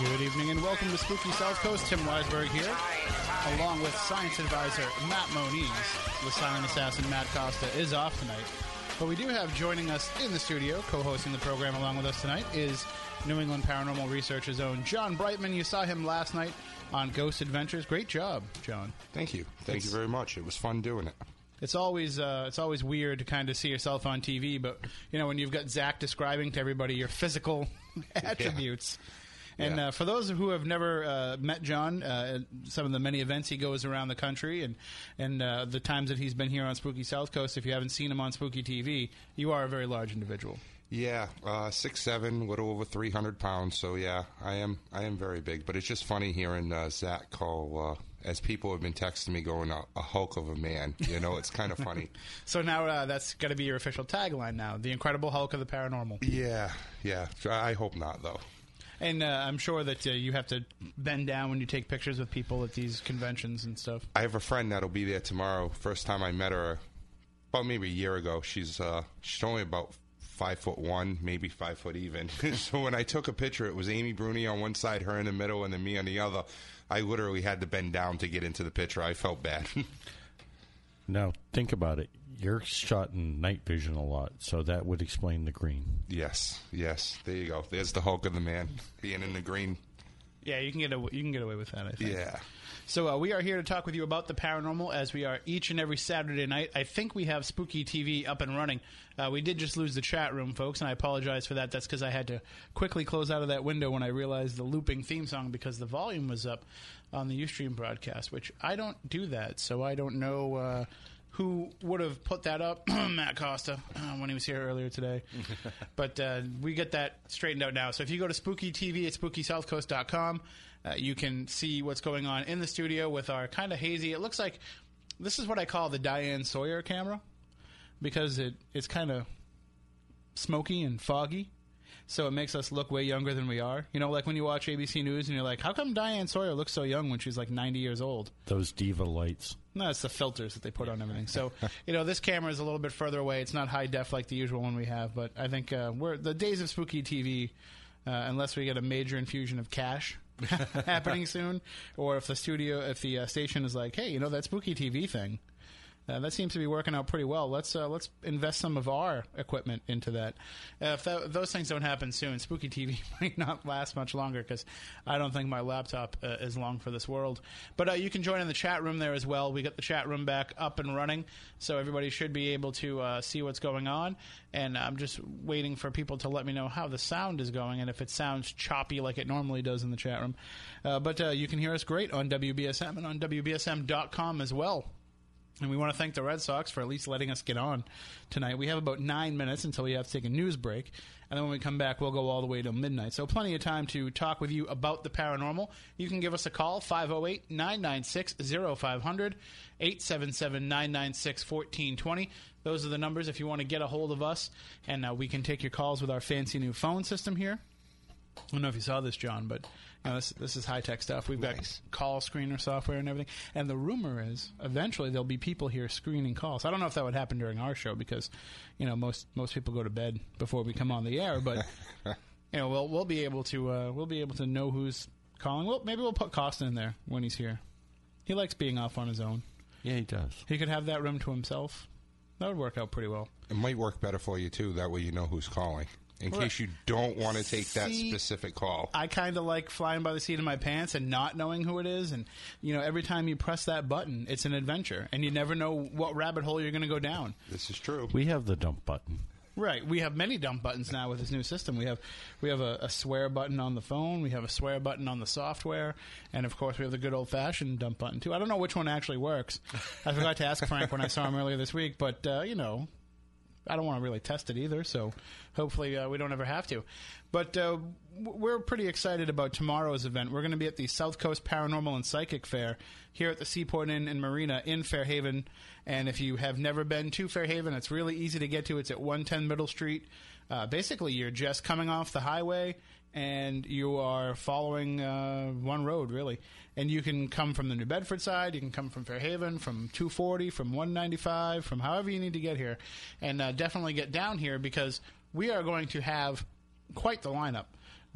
Good evening and welcome to Spooky South Coast. Tim Weisberg here, along with science advisor Matt Moniz. The silent assassin Matt Costa is off tonight. But we do have joining us in the studio, co hosting the program along with us tonight, is New England Paranormal Research's own John Brightman. You saw him last night on Ghost Adventures. Great job, John. Thank you. Thank you very much. It was fun doing it. It's always uh, it's always weird to kind of see yourself on TV, but you know when you've got Zak describing to everybody your physical attributes. And Yeah. uh, for those who have never uh, met John, uh, at some of the many events he goes around the country, and and uh, the times that he's been here on Spooky South Coast, if you haven't seen him on Spooky TV, you are a very large individual. Yeah, uh, six seven, little over three hundred pounds. So yeah, I am I am very big. But it's just funny hearing uh, Zak call uh, as people have been texting me, going a, a hulk of a man. You know, it's kind of funny. So now uh, that's going to be your official tagline now: the Incredible Hulk of the Paranormal. Yeah, yeah. I hope not though. And uh, I'm sure that uh, you have to bend down when you take pictures with people at these conventions and stuff. I have a friend that'll be there tomorrow. First time I met her, about maybe a year ago. She's uh, she's only about five foot one, maybe five foot even. so when I took a picture, it was Amy Bruni on one side, her in the middle, and then me on the other. I literally had to bend down to get into the picture. I felt bad. Now, think about it. You're shot in night vision a lot, so that would explain the green. yes, yes. There you go. There's the Hulk of the man being in the green. Yeah, you can get away, you can get away with that. I think. Yeah. So uh, we are here to talk with you about the paranormal, as we are each and every Saturday night. I think we have Spooky TV up and running. Uh, we did just lose the chat room, folks, and I apologize for that. That's because I had to quickly close out of that window when I realized the looping theme song because the volume was up on the UStream broadcast, which I don't do that, so I don't know. Uh, who would have put that up? Matt Costa, uh, when he was here earlier today. but uh, we get that straightened out now. So if you go to Spooky TV at SpookySouthCoast.com, uh, you can see what's going on in the studio with our kind of hazy. It looks like this is what I call the Diane Sawyer camera because it it's kind of smoky and foggy. So it makes us look way younger than we are. You know, like when you watch ABC News and you're like, how come Diane Sawyer looks so young when she's like 90 years old? Those diva lights. No, it's the filters that they put on everything. So, you know, this camera is a little bit further away. It's not high def like the usual one we have, but I think uh, we're the days of spooky TV, uh, unless we get a major infusion of cash happening soon, or if the studio, if the uh, station is like, hey, you know, that spooky TV thing. Uh, that seems to be working out pretty well. Let's uh, let's invest some of our equipment into that. Uh, if tho- those things don't happen soon, Spooky TV might not last much longer because I don't think my laptop uh, is long for this world. But uh, you can join in the chat room there as well. We got the chat room back up and running, so everybody should be able to uh, see what's going on. And I'm just waiting for people to let me know how the sound is going and if it sounds choppy like it normally does in the chat room. But you can hear us great on WBSM and on WBSM.com as well. And we want to thank the Red Sox for at least letting us get on tonight. We have about nine minutes until we have to take a news break. And then when we come back, we'll go all the way till midnight. So plenty of time to talk with you about the paranormal. You can give us a call, 508 996 0500, 877 996 1420. Those are the numbers if you want to get a hold of us. And uh, we can take your calls with our fancy new phone system here. I don't know if you saw this, John, but this this is high tech stuff. We've got Nice. call screener software and everything. And the rumor is eventually there'll be people here screening calls. I don't know if that would happen during our show because you know most most people go to bed before we come on the air, but you know we'll we'll be able to uh, we'll be able to know who's calling. Well, maybe we'll put Costa in there when he's here. He likes being off on his own. Yeah, he does. He could have that room to himself. That would work out pretty well. It might work better for you too. That way you know who's calling. In Right. case you don't want to take that specific call. I kind of like flying by the seat of my pants and not knowing who it is. And, you know, every time you press that button, it's an adventure. And you never know what rabbit hole you're going to go down. This is true. We have the dump button. Right. We have many dump buttons now with this new system. We have we have a, a swear button on the phone. We have a swear button on the software, and of course we have the good old fashioned dump button too. I don't know which one actually works. I forgot to ask Frank when I saw him earlier this week, but uh, you know, I don't want to really test it either. So hopefully uh, we don't ever have to. But uh, we're pretty excited about tomorrow's event. We're going to be at the South Coast Paranormal and Psychic Fair here at the Seaport Inn and Marina in Fairhaven. And if you have never been to Fairhaven, it's really easy to get to. It's at 110 Middle Street. Uh, basically, you're just coming off the highway and you are following uh, one road, really. And you can come from the New Bedford side, you can come from Fairhaven, from 240, from 195, from however you need to get here. And uh, definitely get down here because we are going to have quite the lineup.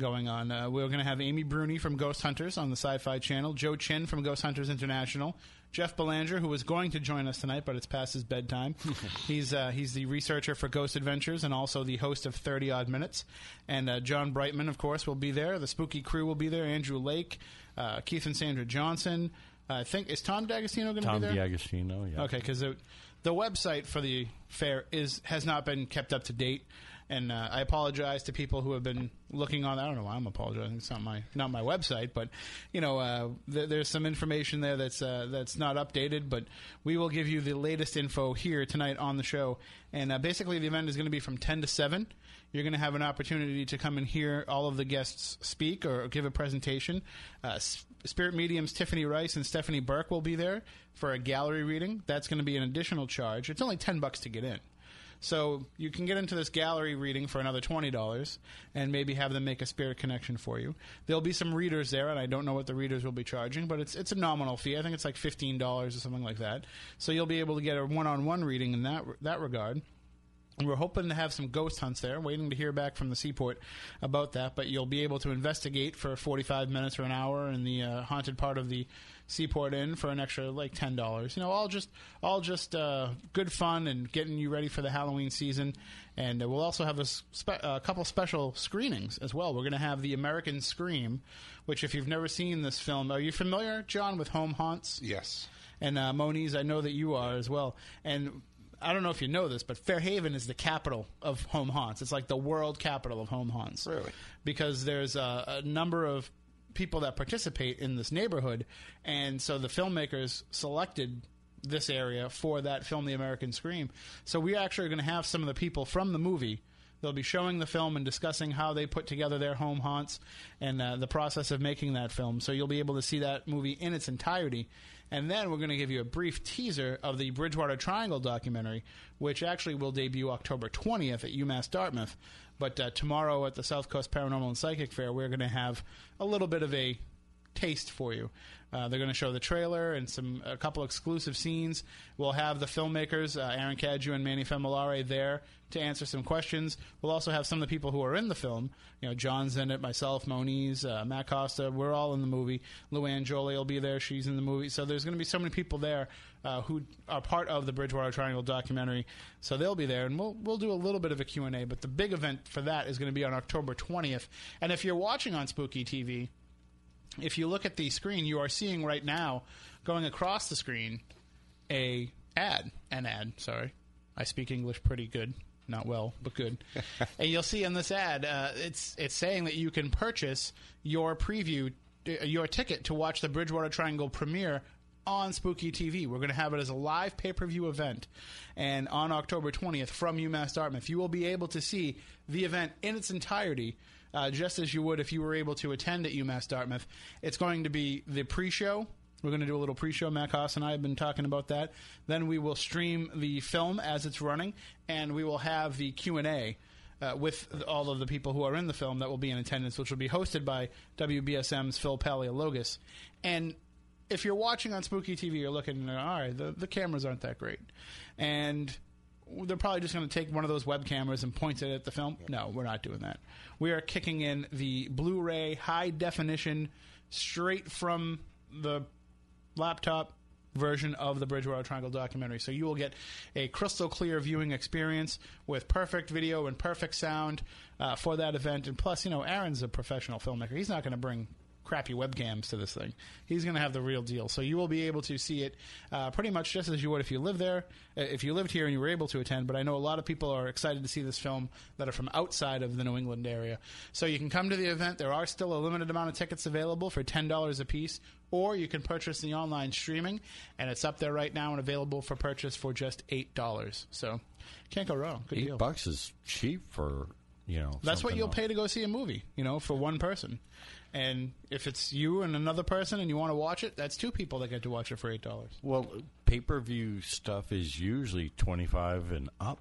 going on. Uh, we're going to have Amy Bruni from Ghost Hunters on the Sci Fi Channel, Joe Chin from Ghost Hunters International, Jeff Belanger, who was going to join us tonight, but it's past his bedtime. he's uh, he's the researcher for Ghost Adventures and also the host of 30 Odd Minutes. And uh, John Brightman, of course, will be there. The Spooky Crew will be there. Andrew Lake, uh, Keith and Sandra Johnson. I think is Tom D'Agostino going to be there? Tom D'Agostino, yeah. Okay, because the, the website for the fair is has not been kept up to date, and uh, I apologize to people who have been looking on. I don't know why I'm apologizing. It's not my not my website, but you know, uh, th- there's some information there that's uh, that's not updated. But we will give you the latest info here tonight on the show. And uh, basically, the event is going to be from 10 to 7. You're going to have an opportunity to come and hear all of the guests speak or give a presentation. Uh, Spirit Mediums Tiffany Rice and Stephanie Burke will be there for a gallery reading. That's going to be an additional charge. It's only 10 bucks to get in. So you can get into this gallery reading for another twenty dollars, and maybe have them make a spirit connection for you. There'll be some readers there, and I don't know what the readers will be charging, but it's it's a nominal fee. I think it's like fifteen dollars or something like that. So you'll be able to get a one-on-one reading in that that regard. We're hoping to have some ghost hunts there. Waiting to hear back from the seaport about that, but you'll be able to investigate for 45 minutes or an hour in the uh, haunted part of the Seaport Inn for an extra like ten dollars. You know, all just all just uh, good fun and getting you ready for the Halloween season. And uh, we'll also have a, spe- a couple special screenings as well. We're going to have the American Scream, which if you've never seen this film, are you familiar, John, with Home Haunts? Yes. And uh, Moniz, I know that you are as well. And I don't know if you know this, but Fairhaven is the capital of home haunts. It's like the world capital of home haunts. Really? Because there's a, a number of people that participate in this neighborhood, and so the filmmakers selected this area for that film, The American Scream. So we actually are going to have some of the people from the movie. They'll be showing the film and discussing how they put together their home haunts and uh, the process of making that film. So you'll be able to see that movie in its entirety. And then we're going to give you a brief teaser of the Bridgewater Triangle documentary, which actually will debut October 20th at UMass Dartmouth. But uh, tomorrow at the South Coast Paranormal and Psychic Fair, we're going to have a little bit of a taste for you. Uh, they're going to show the trailer and some a couple exclusive scenes. We'll have the filmmakers, uh, Aaron Cadieux and Manny Famolare, there to answer some questions. We'll also have some of the people who are in the film. You know, John's in it, myself, Moniz, uh, Matt Costa. We're all in the movie. Luann Jolie will be there. She's in the movie. So there's going to be so many people there uh, who are part of the Bridgewater Triangle documentary. So they'll be there, and we'll we'll do a little bit of a Q and A. But the big event for that is going to be on October 20th. And if you're watching on Spooky TV if you look at the screen, you are seeing right now, going across the screen, a ad, an ad. Sorry, I speak English pretty good, not well, but good. and you'll see in this ad, uh, it's it's saying that you can purchase your preview, uh, your ticket to watch the Bridgewater Triangle premiere on Spooky TV. We're going to have it as a live pay per view event. And on October 20th from UMass Dartmouth, you will be able to see the event in its entirety. Uh, just as you would if you were able to attend at UMass Dartmouth. It's going to be the pre show. We're going to do a little pre show. Matt Haas and I have been talking about that. Then we will stream the film as it's running, and we will have the Q&A. Uh, with all of the people who are in the film that will be in attendance, which will be hosted by WBSM's Phil Paleologos. And if you're watching on Spooky TV, you're looking, all right, the, the cameras aren't that great. And they're probably just going to take one of those web cameras and point it at the film. No, we're not doing that. We are kicking in the Blu ray high definition, straight from the laptop version of the Bridgewater Triangle documentary. So you will get a crystal clear viewing experience with perfect video and perfect sound uh, for that event. And plus, you know, Aaron's a professional filmmaker. He's not going to bring crappy webcams to this thing. He's going to have the real deal. So you will be able to see it uh, pretty much just as you would if you live there, uh, if you lived here and you were able to attend. But I know a lot of people are excited to see this film that are from outside of the New England area. So you can come to the event. There are still a limited amount of tickets available for $10 a piece. Or you can purchase the online streaming, and it's up there right now and available for purchase for just eight dollars. So can't go wrong. Good Eight deal. bucks is cheap for you know. That's what you'll else. pay to go see a movie, you know, for one person. And if it's you and another person and you want to watch it, that's two people that get to watch it for eight dollars. Well, pay per view stuff is usually twenty five and up.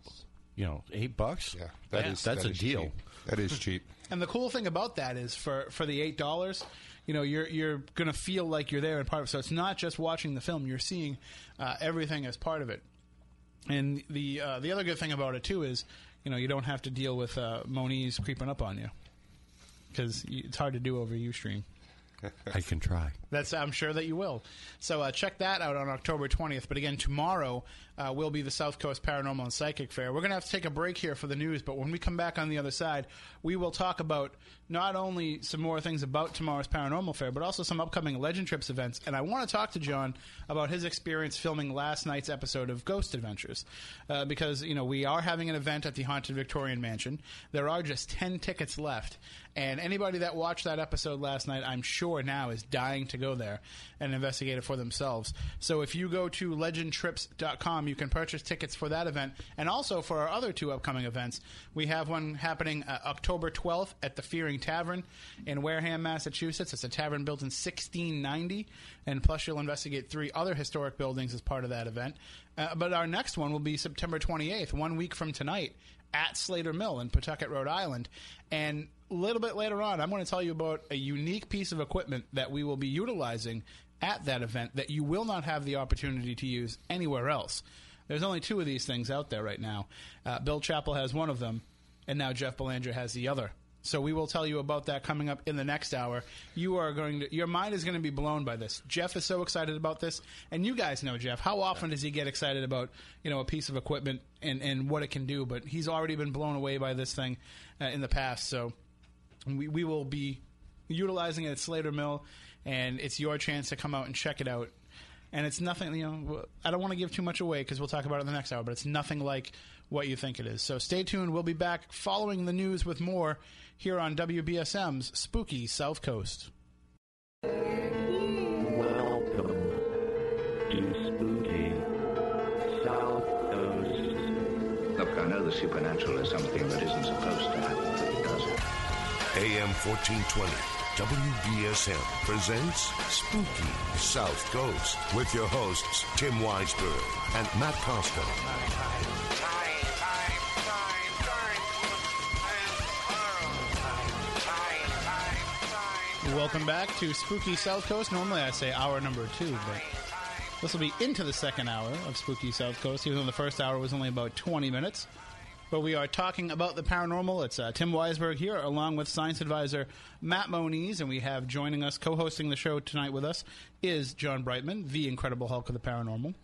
You know, eight bucks. Yeah, that Yeah. is That's that a is deal. cheap. That is cheap. And the cool thing about that is for for the eight dollars, you know, you're you're gonna feel like you're there and part of it. So it's not just watching the film; you're seeing uh, everything as part of it. And the uh, the other good thing about it too is, you know, you don't have to deal with uh, Moniz creeping up on you. Because it's hard to do over UStream. I can try. That's I'm sure that you will. So uh, check that out on October 20th. But again, tomorrow uh, will be the South Coast Paranormal and Psychic Fair. We're going to have to take a break here for the news, but when we come back on the other side, we will talk about not only some more things about tomorrow's Paranormal Fair, but also some upcoming Legend Trips events. And I want to talk to John about his experience filming last night's episode of Ghost Adventures, uh, because you know we are having an event at the Haunted Victorian Mansion. There are just 10 tickets left, and anybody that watched that episode last night, I'm sure now is dying to go there and investigate it for themselves. So if you go to legendtrips.com, you can purchase tickets for that event and also for our other two upcoming events. We have one happening uh, October 12th at the Fearing Tavern in Wareham, Massachusetts. It's a tavern built in 1690, and plus you'll investigate three other historic buildings as part of that event. Uh, but our next one will be September 28th, one week from tonight, at Slater Mill in Pawtucket, Rhode Island. And a little bit later on, I'm going to tell you about a unique piece of equipment that we will be utilizing at that event that you will not have the opportunity to use anywhere else. There's only two of these things out there right now. Uh, Bill Chappell has one of them, and now Jeff Belanger has the other. So we will tell you about that coming up in the next hour. You are going to, your mind is going to be blown by this. Jeff is so excited about this, and you guys know Jeff. How often does he get excited about you know a piece of equipment and and what it can do? But he's already been blown away by this thing uh, in the past. So we we will be utilizing it at Slater Mill, and it's your chance to come out and check it out. And it's nothing, you know, I don't want to give too much away because we'll talk about it in the next hour, but it's nothing like what you think it is. So stay tuned. We'll be back following the news with more here on WBSM's Spooky South Coast. Welcome to Spooky South Coast. Look, I know the supernatural is something that isn't supposed to happen, but it does. AM 1420, WBSM presents Spooky South Coast with your hosts Tim Weisberg and Matt Costa. Welcome back to Spooky South Coast. Normally I say hour number two, but this will be into the second hour of Spooky South Coast, even though the first hour was only about 20 minutes. But we are talking about the paranormal. It's uh, Tim Weisberg here, along with science advisor Matt Moniz, and we have joining us, co hosting the show tonight with us, is John Brightman, the Incredible Hulk of the Paranormal.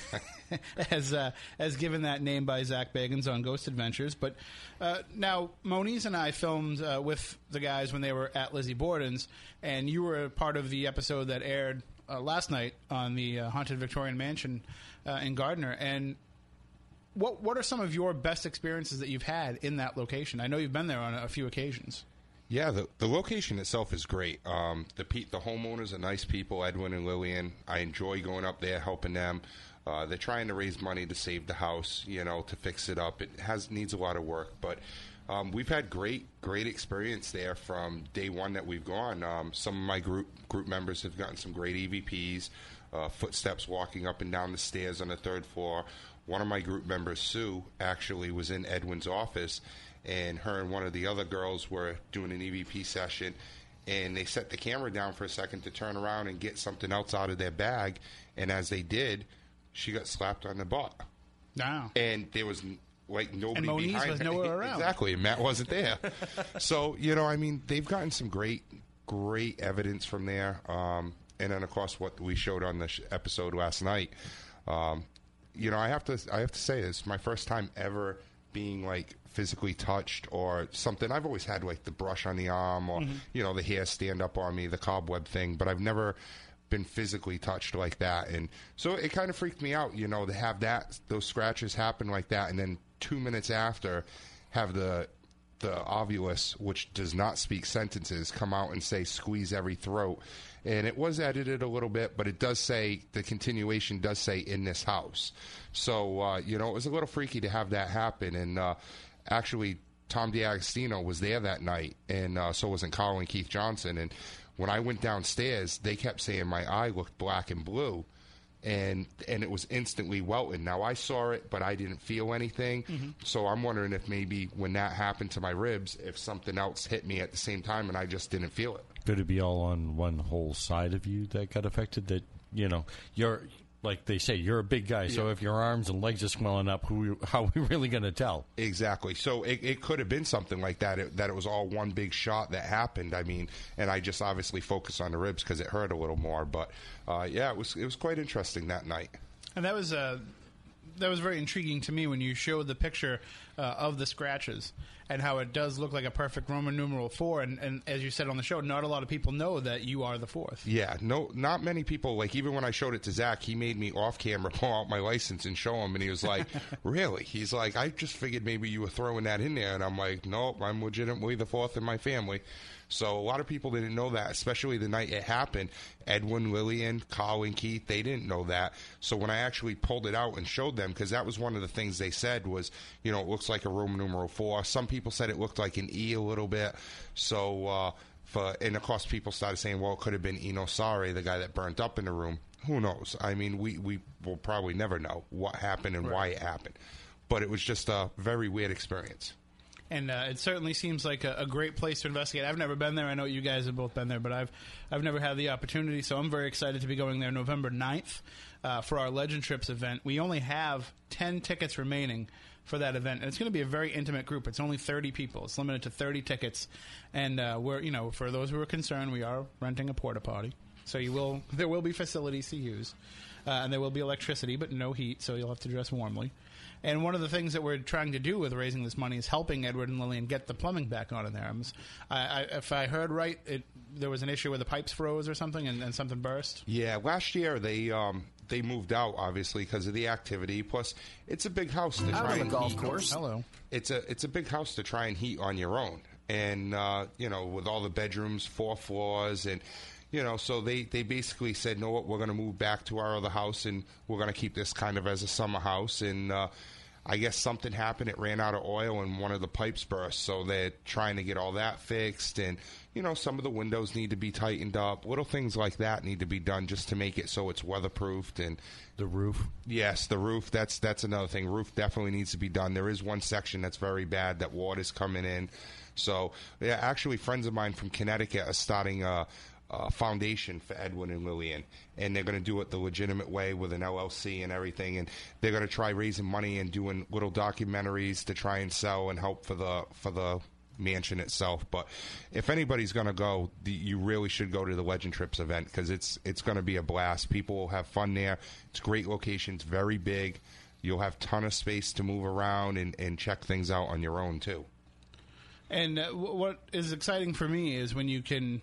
as uh, as given that name by Zak Bagans on Ghost Adventures. But uh, now Moniz and I filmed uh, with the guys when they were at Lizzie Borden's, and you were a part of the episode that aired uh, last night on the uh, Haunted Victorian Mansion uh, in Gardner. And what what are some of your best experiences that you've had in that location? I know you've been there on a few occasions. Yeah, the, the location itself is great. Um, the pe- the homeowners are nice people, Edwin and Lillian. I enjoy going up there, helping them. Uh, they're trying to raise money to save the house, you know, to fix it up. It has needs a lot of work, but um, we've had great great experience there from day one that we've gone. Um, some of my group group members have gotten some great EVPs, uh, footsteps walking up and down the stairs on the third floor. One of my group members, Sue, actually was in Edwin's office and her and one of the other girls were doing an EVP session, and they set the camera down for a second to turn around and get something else out of their bag, and as they did, she got slapped on the butt, Wow. and there was like nobody Moniz behind was her. nowhere around. Exactly, Matt wasn't there. so you know, I mean, they've gotten some great, great evidence from there, um, and then of course what we showed on the sh- episode last night. Um, you know, I have to, I have to say, it's my first time ever being like physically touched or something. I've always had like the brush on the arm or mm-hmm. you know the hair stand up on me, the cobweb thing, but I've never been physically touched like that. And so it kind of freaked me out, you know, to have that those scratches happen like that, and then two minutes after have the the Ovilus, which does not speak sentences, come out and say "squeeze every throat." And it was edited a little bit, but it does say the continuation does say "in this house." So uh, you know, it was a little freaky to have that happen. And uh, actually, Tom D'Agostino was there that night, and uh, so wasn't and Keith Johnson. And when I went downstairs, they kept saying my eye looked black and blue and and it was instantly welting. Now I saw it, but I didn't feel anything. Mm-hmm. So I'm wondering if maybe when that happened to my ribs, if something else hit me at the same time and I just didn't feel it. Could it be all on one whole side of you that got affected? That you know, your like they say, you're a big guy, so if your arms and legs are swelling up, who how are we really going to tell? Exactly. So it, it could have been something like that. It, that it was all one big shot that happened. I mean, and I just obviously focused on the ribs because it hurt a little more. But uh, yeah, it was it was quite interesting that night. And that was uh, that was very intriguing to me when you showed the picture uh, of the scratches and how it does look like a perfect Roman numeral four. And, and as you said on the show, not a lot of people know that you are the fourth. Yeah, no, not many people. Like even when I showed it to Zak, he made me off camera pull out my license and show him, and he was like, "Really?" He's like, "I just figured maybe you were throwing that in there," and I'm like, "Nope, I'm legitimately the fourth in my family." So a lot of people didn't know that, especially the night it happened. Edwin, Lillian, Carl, and Keith, they didn't know that. So when I actually pulled it out and showed them, because that was one of the things they said was, you know, it looks like a Roman numeral four. Some people said it looked like an E a little bit. So, uh, for, and of course, people started saying, well, it could have been Eno Sare, the guy that burnt up in the room. Who knows? I mean, we, we will probably never know what happened and why it happened. But it was just a very weird experience. And uh, it certainly seems like a, a great place to investigate. I've never been there. I know you guys have both been there, but I've I've never had the opportunity. So I'm very excited to be going there November 9th uh, for our Legend Trips event. We only have ten tickets remaining for that event, and it's going to be a very intimate group. It's only 30 people. It's limited to 30 tickets, and uh, we're you know for those who are concerned, we are renting a porta potty, so you will there will be facilities to use. Uh, and there will be electricity, but no heat, so you'll have to dress warmly. And one of the things that we're trying to do with raising this money is helping Edward and Lillian get the plumbing back on in there. I'm s- I, I, if I heard right, it, there was an issue where the pipes froze or something, and, and something burst. Yeah, last year they um, they moved out obviously because of the activity. Plus, it's a big house to try and heat. Hello. It's a it's a big house to try and heat on your own, and uh, you know with all the bedrooms, four floors, and you know so they they basically said, no, what we're going to move back to our other house, and we're going to keep this kind of as a summer house, and. Uh, I guess something happened. It ran out of oil and one of the pipes burst. So they're trying to get all that fixed. And, you know, some of the windows need to be tightened up. Little things like that need to be done just to make it so it's weatherproofed. And The roof. yes, the roof, that's, that's another thing. Roof definitely needs to be done. There is one section that's very bad that water's coming in. So, yeah, actually, friends of mine from Connecticut are starting a, a foundation for Edwin and Lillian, and they're going to do it the legitimate way with an LLC and everything. And they're going to try raising money and doing little documentaries to try and sell and help for the for the mansion itself. But if anybody's going to go, the, you really should go to the Legend Trips event because it's it's going to be a blast. People will have fun there. It's great location. It's very big. You'll have ton of space to move around and, and check things out on your own too. And uh, what is exciting for me is when you can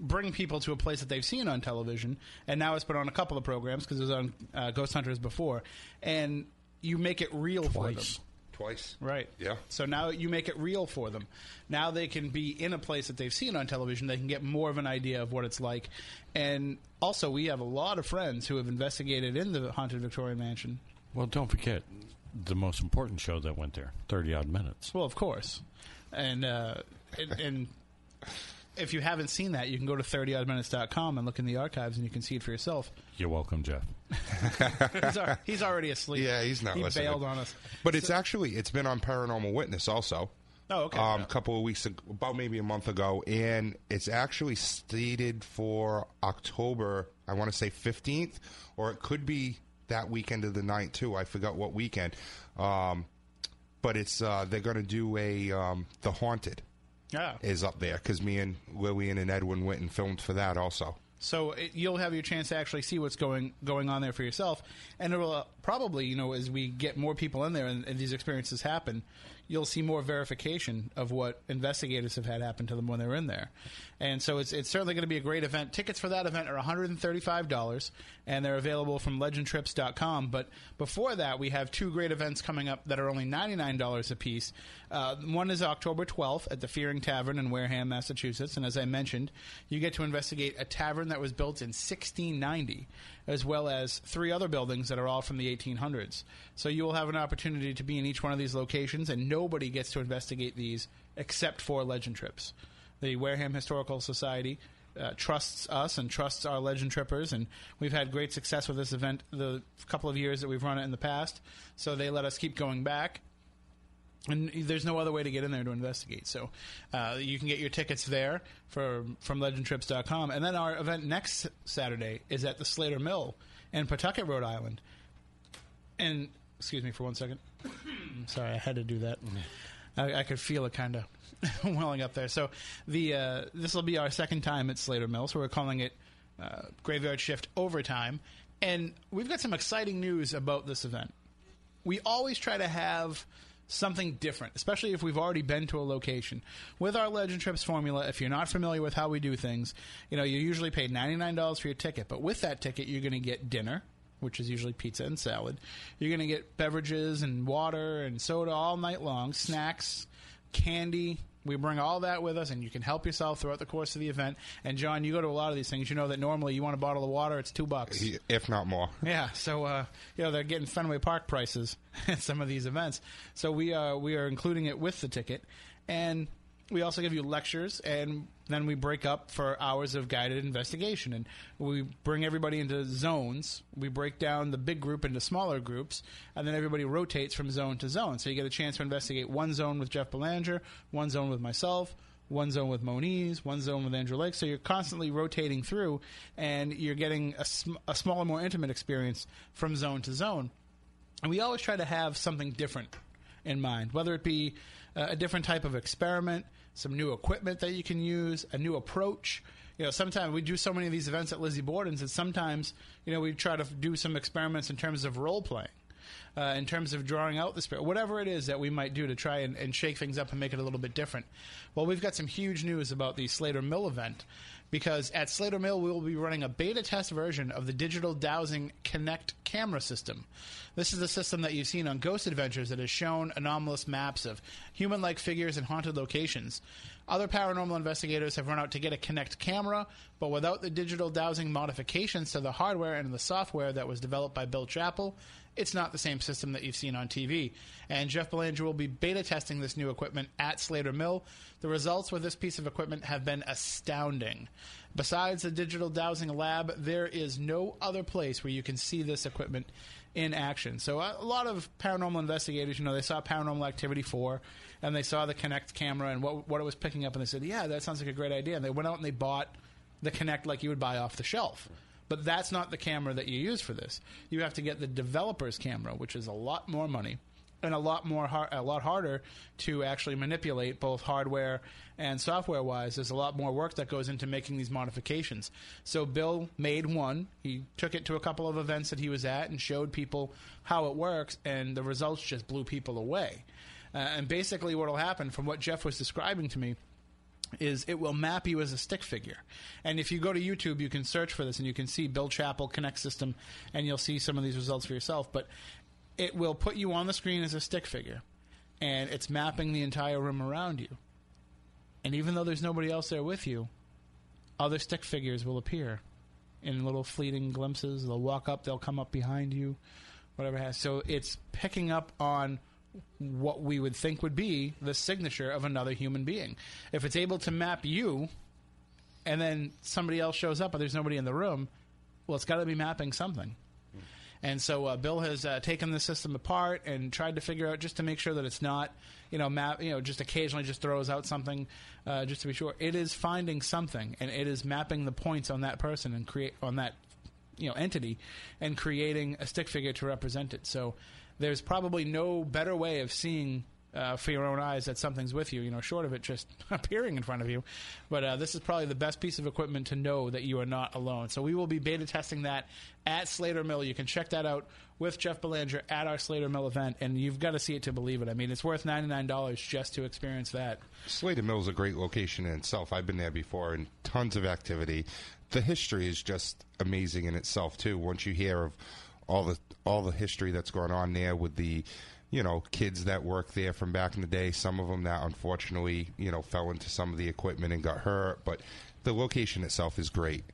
bring people to a place that they've seen on television, and now it's been on a couple of programs because it was on uh, Ghost Hunters before, and you make it real for them. Twice. Twice. Right. Yeah. So now you make it real for them. Now they can be in a place that they've seen on television. They can get more of an idea of what it's like. And also, we have a lot of friends who have investigated in the haunted Victorian mansion. Well, don't forget the most important show that went there, 30 odd minutes. Well, of course. And uh, and, and if you haven't seen that, you can go to 30oddminutes.com and look in the archives, and you can see it for yourself. You're welcome, Jeff. He's, al- he's already asleep. Yeah, he's not He listening. bailed on us. But it's actually it's been on Paranormal Witness also. Oh, okay. Um, a couple of weeks, ago, about maybe a month ago, and it's actually stated for October. I want to say fifteenth, or it could be that weekend of the 9th too. I forgot what weekend. Um, but it's uh, they're going to do a um, the haunted yeah. is up there because me and Lillian and Edwin went and filmed for that also. So it, you'll have your chance to actually see what's going going on there for yourself, and it will uh, probably, you know, as we get more people in there and, and these experiences happen, you'll see more verification of what investigators have had happen to them when they're in there, and so it's it's certainly going to be a great event. Tickets for that event are one hundred and they're available from LegendTrips.com. But before that, we have two great events coming up that are only ninety nine dollars a piece. Uh, one is October twelfth at the Fearing Tavern in Wareham, Massachusetts, and as I mentioned, you get to investigate a tavern that was built in 1690, as well as three other buildings that are all from the 1800s. So you will have an opportunity to be in each one of these locations, and nobody gets to investigate these except for Legend Trips. The Wareham Historical Society uh, trusts us and trusts our legend trippers, and we've had great success with this event the couple of years that we've run it in the past. So they let us keep going back, and there's no other way to get in there to investigate. So uh, you can get your tickets there for from legendtrips.com. And then our event next Saturday is at the Slater Mill in Pawtucket, Rhode Island. And excuse me for one second. Sorry, I had to do that. I, I could feel it kind of welling up there. So the uh, this will be our second time at Slater Mill, so we're calling it uh, Graveyard Shift Overtime. And we've got some exciting news about this event. We always try to have something different, especially if we've already been to a location. With our Legend Trips formula, if you're not familiar with how we do things, you know, you usually pay $99 for your ticket, but with that ticket, you're going to get dinner, which is usually pizza and salad. You're going to get beverages and water and soda all night long, snacks, candy. We bring all that with us, and you can help yourself throughout the course of the event. And John, you go to a lot of these things. You know that normally you want a bottle of water, it's two bucks. if not more. Yeah, so uh, you know they're getting Fenway Park prices at some of these events. So we are we are including it with the ticket, and we also give you lectures, and then we break up for hours of guided investigation, and we bring everybody into zones. We break down the big group into smaller groups, and then everybody rotates from zone to zone. So you get a chance to investigate one zone with Jeff Belanger, one zone with myself, one zone with Moniz, one zone with Andrew Lake. So you're constantly rotating through, and you're getting a, sm- a smaller, more intimate experience from zone to zone. And we always try to have something different in mind, whether it be uh, a different type of experiment, some new equipment that you can use, a new approach. You know, sometimes we do so many of these events at Lizzie Borden's that sometimes, you know, we try to do some experiments in terms of role playing. Uh, in terms of drawing out the spirit, whatever it is that we might do to try and, and shake things up and make it a little bit different. Well, we've got some huge news about the Slater Mill event because at Slater Mill we will be running a beta test version of the digital dowsing Kinect camera system. This is the system that you've seen on Ghost Adventures that has shown anomalous maps of human like figures and haunted locations. Other paranormal investigators have run out to get a Kinect camera, but without the digital dowsing modifications to the hardware and the software that was developed by Bill Chappell, it's not the same system that you've seen on TV. And Jeff Belanger will be beta testing this new equipment at Slater Mill. The results with this piece of equipment have been astounding. Besides the digital dowsing lab, there is no other place where you can see this equipment in action. So a lot of paranormal investigators, you know, they saw Paranormal Activity 4 and they saw the Kinect camera and what, what it was picking up and they said, yeah, that sounds like a great idea. And they went out and they bought the Kinect like you would buy off the shelf. But that's not the camera that you use for this. You have to get the developer's camera, which is a lot more money and a lot more har- a lot harder to actually manipulate both hardware and software wise there's a lot more work that goes into making these modifications. So bill made one. He took it to a couple of events that he was at and showed people how it works and the results just blew people away. Uh, and basically what will happen from what jeff was describing to me is it will map you as a stick figure. And if you go to YouTube, you can search for this and you can see Bill Chappell Kinect System and you'll see some of these results for yourself. But it will put you on the screen as a stick figure and it's mapping the entire room around you. And even though there's nobody else there with you, other stick figures will appear in little fleeting glimpses. They'll walk up, they'll come up behind you, whatever has. So it's picking up on what we would think would be the signature of another human being. If it's able to map you and then somebody else shows up but there's nobody in the room, well, it's got to be mapping something. And so uh, Bill has uh, taken the system apart and tried to figure out just to make sure that it's not, you know, map, you know, just occasionally just throws out something, uh, just to be sure. It is finding something, and it is mapping the points on that person and create on that, you know, entity, and creating a stick figure to represent it. So there's probably no better way of seeing uh, for your own eyes that something's with you, you know, short of it just appearing in front of you. But uh, this is probably the best piece of equipment to know that you are not alone. So we will be beta testing that at Slater Mill. You can check that out with Jeff Belanger at our Slater Mill event, and you've got to see it to believe it. I mean, it's worth $99 just to experience that. Slater Mill is a great location in itself. I've been there before, and tons of activity. The history is just amazing in itself too. Once you hear of all the all the history that's going on there with the you know kids that work there from back in the day some of them that unfortunately you know fell into some of the equipment and got hurt but the location itself is great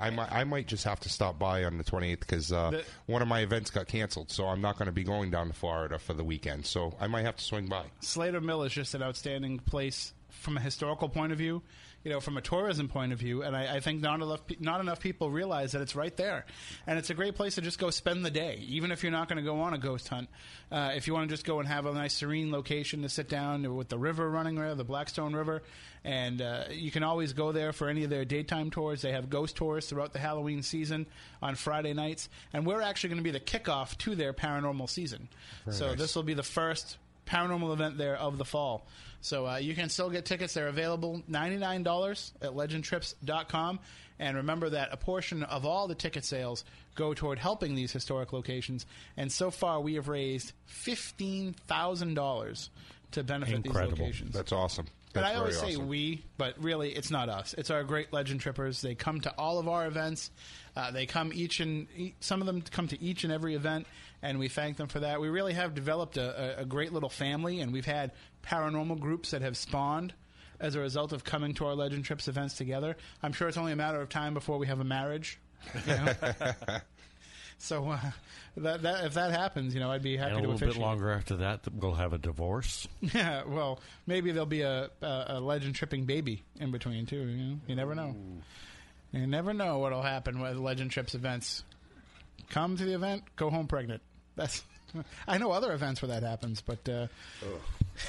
I might, I might just have to stop by on the 28th because uh, one of my events got canceled, so I'm not going to be going down to Florida for the weekend. So I might have to swing by. Slater Mill is just an outstanding place from a historical point of view. You know, from a tourism point of view. And I, I think not enough not enough people realize that it's right there, and it's a great place to just go spend the day, even if you're not going to go on a ghost hunt. Uh, if you want to just go and have a nice serene location to sit down with the river running there, the Blackstone River, and uh, you can always go there for any of their daytime tours. They have ghost tours throughout the Halloween season on Friday nights, and we're actually going to be the kickoff to their paranormal season. so nice. this will be the first paranormal event there of the fall. So uh, you can still get tickets. They're available $99 at legendtrips.com. And remember that a portion of all the ticket sales go toward helping these historic locations. And so far, we have raised $15,000 to benefit Incredible. these locations. That's awesome. And That's I always say awesome. we, but really it's not us. It's our great legend trippers. They come to all of our events. Uh, they come each and some of them come to each and every event, and we thank them for that. We really have developed a, a, great little family, and we've had paranormal groups that have spawned as a result of coming to our legend trips events together. I'm sure it's only a matter of time before we have a marriage. You know? so uh, that, that if that happens, you know, I'd be happy And a little bit longer after that, we'll have a divorce. Yeah, well, maybe there'll be a, a, a legend tripping baby in between too. You know, you never know. You never know what'll happen with legend trips events. Come to the event, go home pregnant. That's. I know other events where that happens, but uh,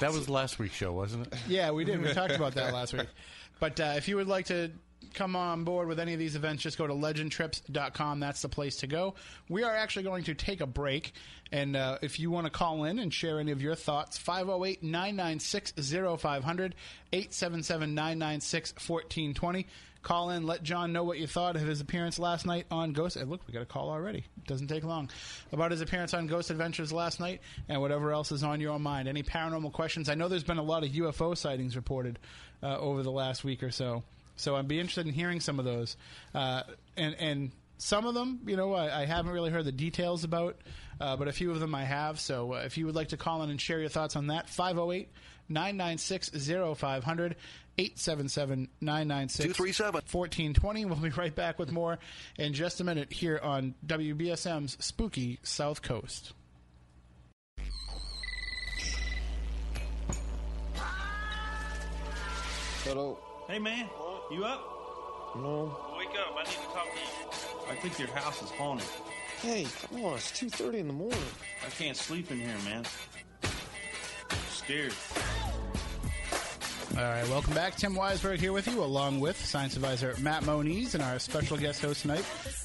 That was last week's show, wasn't it? yeah, we did. We talked about that last week. But uh, if you would like to come on board with any of these events, just go to legendtrips.com. That's the place to go. We are actually going to take a break. And uh, if you want to call in and share any of your thoughts, 508 996 0500, 877 996 1420. Call in, let John know what you thought of his appearance last night on Ghost. Look, we got a call already. It doesn't take long. About his appearance on Ghost Adventures last night and whatever else is on your mind. Any paranormal questions? I know there's been a lot of UFO sightings reported uh, over the last week or so. So I'd be interested in hearing some of those. Uh, and, and some of them, you know, I, I haven't really heard the details about, uh, but a few of them I have. So uh, if you would like to call in and share your thoughts on that, 508 996 0500 877 996 1420. We'll be right back with more in just a minute here on WBSM's Spooky South Coast. Hello. Hey man, you up? No. Wake up, I need to talk to you. I think your house is haunted. Hey, come on. It's 2.30 in the morning. I can't sleep in here, man. I'm scared. All right, welcome back. Tim Weisberg here with you, along with science advisor Matt Moniz and our special guest host tonight,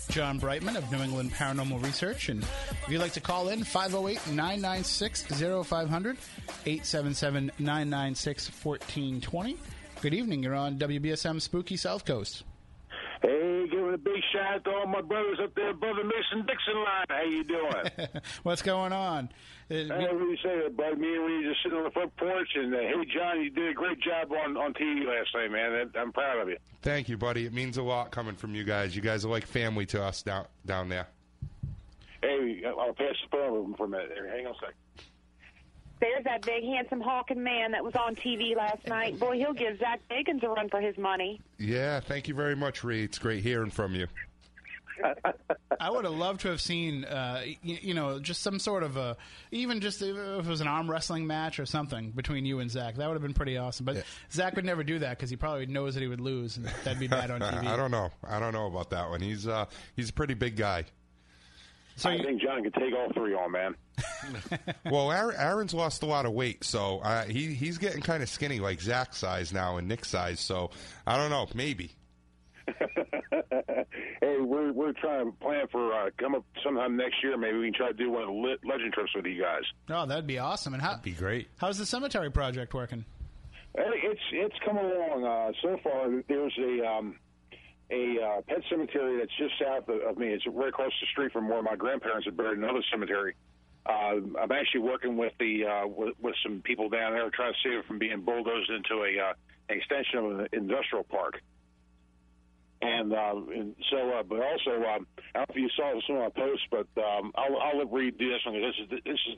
John Brightman of New England Paranormal Research. And if you'd like to call in, 508 996 0500 877 996 1420. Good evening. You're on WBSM Spooky South Coast. Hey, giving a big shout out to all my brothers up there above the Mason Dixon line. How you doing? What's going on? Uh, Hey, what do you say, bud? Me and we just sitting on the front porch, and uh, hey, John, you did a great job on on TV last night, man. I'm proud of you. Thank you, buddy. It means a lot coming from you guys. You guys are like family to us down down there. Hey, I'll pass the phone over for a minute. Hang on a sec. There's that big, handsome, hawking man that was on TV last night. Boy, he'll give Zak Bagans a run for his money. Yeah, thank you very much, Reed. It's great hearing from you. I would have loved to have seen, uh, you, you know, just some sort of a, even just if it was an arm wrestling match or something between you and Zak. That would have been pretty awesome. But Zak would never do that because he probably knows that he would lose, and that'd be bad on TV. I don't know. I don't know about that one. He's uh he's a pretty big guy. So I you- think John could take all three on, man. Well, Aaron's lost a lot of weight, so uh, he he's getting kind of skinny, like Zak's size now and Nick's size. So I don't know, maybe. hey, we're we're trying to plan for uh, come up sometime next year. Maybe we can try to do one of the lit legend trips with you guys. Oh, that'd be awesome. And how, that'd Be great. how's the cemetery project working? Hey, It's it's coming along. Uh, so far, there's a um, a uh, pet cemetery that's just south of, of me. It's right across the street from where my grandparents are buried. In another cemetery. Uh, I'm actually working with the uh, with, with some people down there trying to save it from being bulldozed into a uh, an extension of an industrial park. And, uh, and so, uh, but also, um, I don't know if you saw some of my posts, but um, I'll, I'll do this one. This is this is.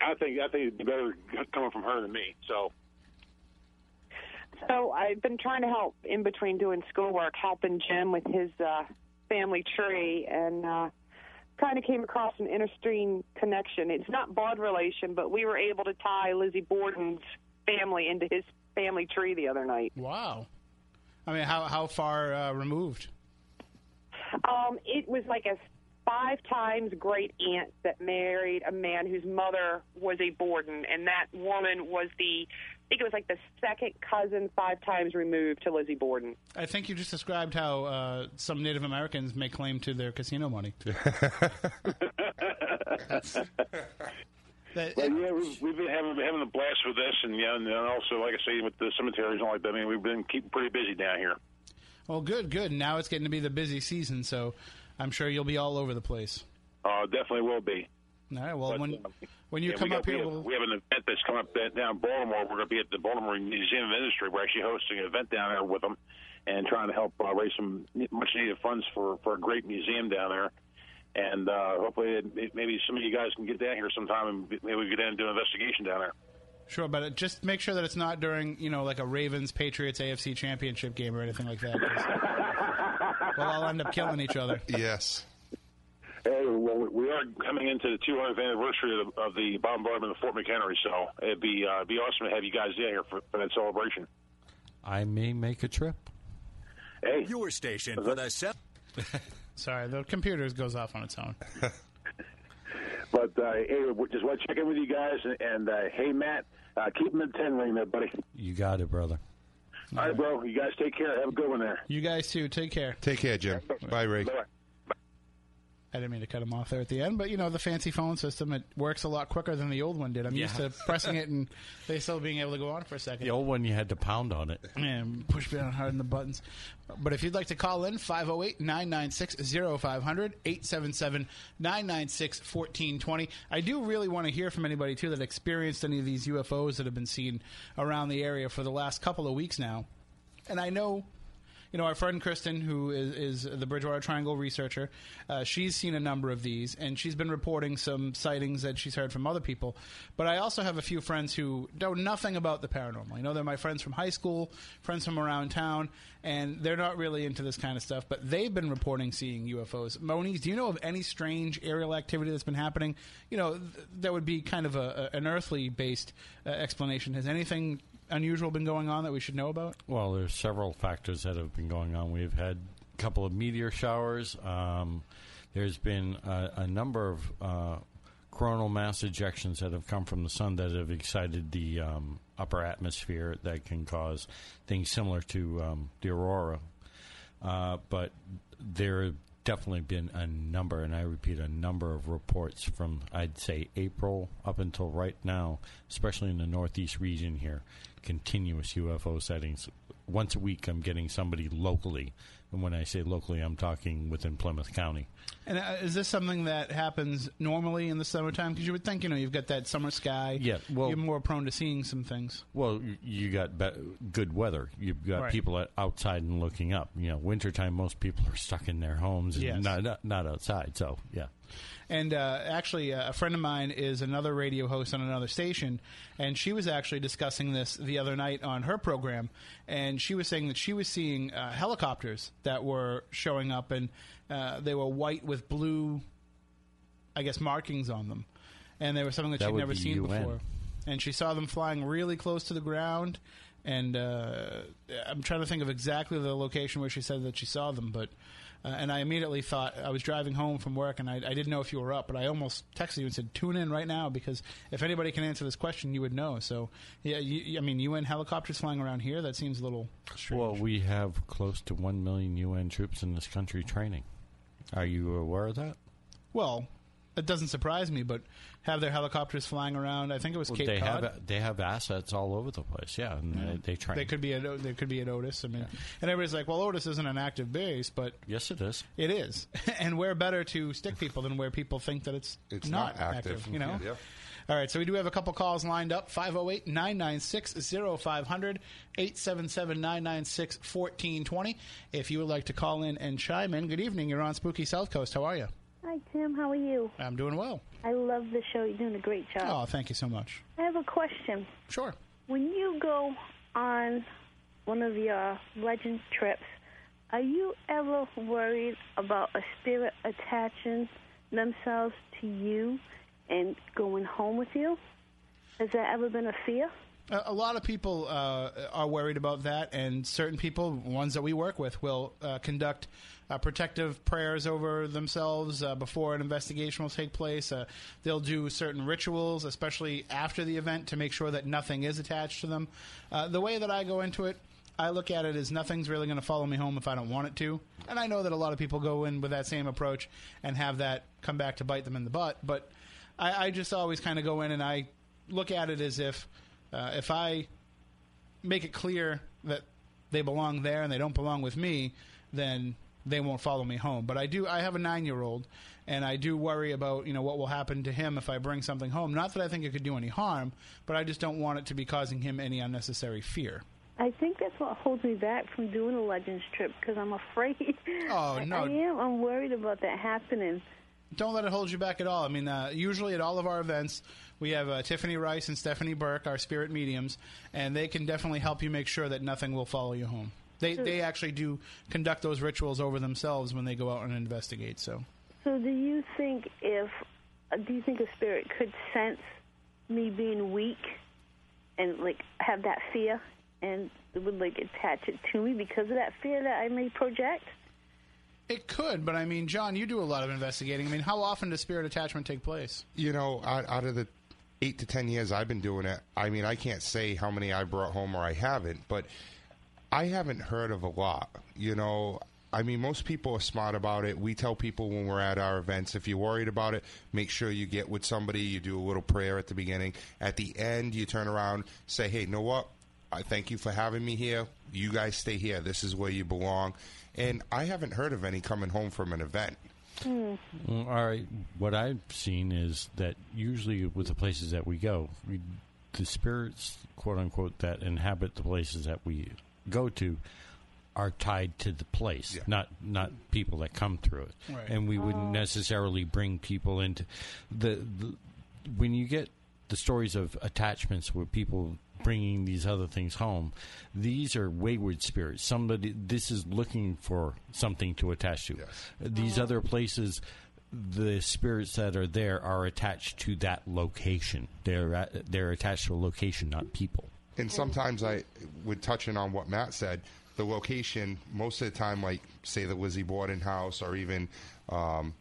I think I think it'd be better coming from her than me. So. So I've been trying to help in between doing schoolwork, helping Jim with his uh, family tree, and uh, kind of came across an interesting connection. It's not blood relation, but we were able to tie Lizzie Borden's family into his family tree the other night. Wow. I mean, how how far uh, removed? Um, it was like a five times great aunt that married a man whose mother was a Borden, and that woman was the, think it was like the second cousin five times removed to Lizzie Borden. I think you just described how uh, some Native Americans may claim to their casino money. Well, yeah, we've, we've been having having a blast with this, and yeah, and also, like I say, with the cemeteries and all like that. I mean, we've been keeping pretty busy down here. Well, good, good. Now it's getting to be the busy season, so I'm sure you'll be all over the place. Uh, definitely will be. All right. Well, But, when uh, when you yeah, come we got, up we here, have, we'll, we have an event that's coming up down in Baltimore. We're going to be at the Baltimore Museum of Industry. We're actually hosting an event down there with them and trying to help uh, raise some much needed funds for, for a great museum down there. And uh, hopefully, it, it- maybe some of you guys can get down here sometime and maybe we can get down and do an investigation down there. sure, but uh, just make sure that it's not during you know like a Ravens Patriots AFC Championship game or anything like that. we'll all end up killing each other. Yes. Hey, well, we are coming into the 200th anniversary of the, of the bombardment of Fort McHenry, so it'd be uh, be awesome to have you guys down here for, for that celebration. I may make a trip. Hey, your station for the se- Sorry, the computer goes off on its own. But uh, hey, just want to check in with you guys, and, and uh, hey, Matt, uh, keep them in ten ring there, buddy. You got it, brother. All right, bro. You guys take care. Have a good one there. You guys too. Take care. Take care, Jim. Bye, Ray. I didn't mean to cut him off there at the end, but you know the fancy phone system it works a lot quicker than the old one did. I'm used to pressing it and they still being able to go on for a second. The old one, you had to pound on it. and push down hard on the buttons. But if you'd like to call in, 508 996 0500 877 996 1420. I do really want to hear from anybody, too, that experienced any of these UFOs that have been seen around the area for the last couple of weeks now. And I know. You know, our friend Kristen, who is, is the Bridgewater Triangle researcher, uh, she's seen a number of these, and she's been reporting some sightings that she's heard from other people. But I also have a few friends who know nothing about the paranormal. You know, they're my friends from high school, friends from around town, and they're not really into this kind of stuff. But they've been reporting seeing UFOs. Moniz, do you know of any strange aerial activity that's been happening? You know, th- that would be kind of a, a, an earthly based uh, explanation. Has anything unusual been going on that we should know about? Well, there's several factors that have been going on. We've had a couple of meteor showers. Um, there's been a, a number of uh, coronal mass ejections that have come from the sun that have excited the um, upper atmosphere that can cause things similar to um, the aurora. Uh, but there have definitely been a number, and I repeat, a number of reports from, I'd say, April up until right now, especially in the northeast region here, continuous UFO sightings. Once a week, I'm getting somebody locally. And when I say locally, I'm talking within Plymouth County. And uh, is this something that happens normally in the summertime? Because you would think, you know, you've got that summer sky. Yeah, well- you're more prone to seeing some things. Well, you got be- good weather. You've got Right. people outside and looking up. You know, wintertime, most people are stuck in their homes and Yes. not, not not outside. So, yeah. And uh, actually, uh, a friend of mine is another radio host on another station, and she was actually discussing this the other night on her program. And she was saying that she was seeing uh, helicopters that were showing up, and uh, they were white with blue, I guess, markings on them. And they were something that, That she'd never seen UN. before. And she saw them flying really close to the ground. And uh, I'm trying to think of exactly the location where she said that she saw them, but uh, and I immediately thought I was driving home from work, and I, I didn't know if you were up, but I almost texted you and said, "Tune in right now," because if anybody can answer this question, you would know. So, yeah, you, I mean, UN helicopters flying around here that seems a little strange. Well, we have close to 1 million UN troops in this country training. Are you aware of that? Well, it doesn't surprise me, but have their helicopters flying around? I think it was Well, Cape they Cod. have they have assets all over the place. Yeah, and Yeah. they, they train. They could be at they could be at Otis. I mean, and everybody's like, "Well, Otis isn't an active base," but yes, it is. It is, and where better to stick people than where people think that it's, It's not, not active. You know. Yeah. All right, so we do have a couple calls lined up 508 996 0500 877 996 1420. If you would like to call in and chime in, good evening. You're on Spooky South Coast. How are you? Hi, Tim. How are you? I'm doing well. I love the show. You're doing a great job. Oh, thank you so much. I have a question. Sure. When you go on one of your legend trips, are you ever worried about a spirit attaching themselves to you and going home with you? Has that ever been a fear? A, lot of people uh, are worried about that, and certain people, ones that we work with, will uh, conduct uh, protective prayers over themselves uh, before an investigation will take place. Uh, they'll do certain rituals, especially after the event, to make sure that nothing is attached to them. Uh, the way that I go into it, I look at it as nothing's really going to follow me home if I don't want it to. And I know that a lot of people go in with that same approach and have that come back to bite them in the butt. But I, I just always kind of go in and I look at it as if uh, if I make it clear that they belong there and they don't belong with me, then they won't follow me home. But I do. I have a nine-year-old, and I do worry about you know what will happen to him if I bring something home. Not that I think it could do any harm, but I just don't want it to be causing him any unnecessary fear. I think that's what holds me back from doing a Legends trip because I'm afraid. Oh, no. I am. I'm worried about that happening. Don't let it hold you back at all. I mean, uh, usually at all of our events, we have uh, Tiffany Rice and Stephanie Burke, our spirit mediums, and they can definitely help you make sure that nothing will follow you home. They So- they actually do conduct those rituals over themselves when they go out and investigate. So So, do you think if uh, do you think a spirit could sense me being weak and like have that fear and would like attach it to me because of that fear that I may project? It could, but I mean, John, you do a lot of investigating. I mean, how often does spirit attachment take place? You know, out, out of the eight to ten years I've been doing it, I mean, I can't say how many I brought home or I haven't, but I haven't heard of a lot. You know, I mean, most people are smart about it. We tell people when we're at our events, if you're worried about it, make sure you get with somebody. You do a little prayer at the beginning. At the end, you turn around, say, "Hey, know what? I thank you for having me here. You guys stay here. This is where you belong." And I haven't heard of any coming home from an event. Well, all right. What I've seen is that usually with the places that we go, we, the spirits, quote unquote, that inhabit the places that we go to are tied to the place, not not people that come through it. Right. And we wouldn't oh. necessarily bring people into the, the when you get the stories of attachments where people bringing these other things home. These are wayward spirits. Somebody this is looking for something to attach to. These other places the spirits that are there are attached to that location. They're at, they're attached to a location not people. And sometimes I would touching on what Matt said. The location, most of the time, like say the Lizzie Borden house or even um,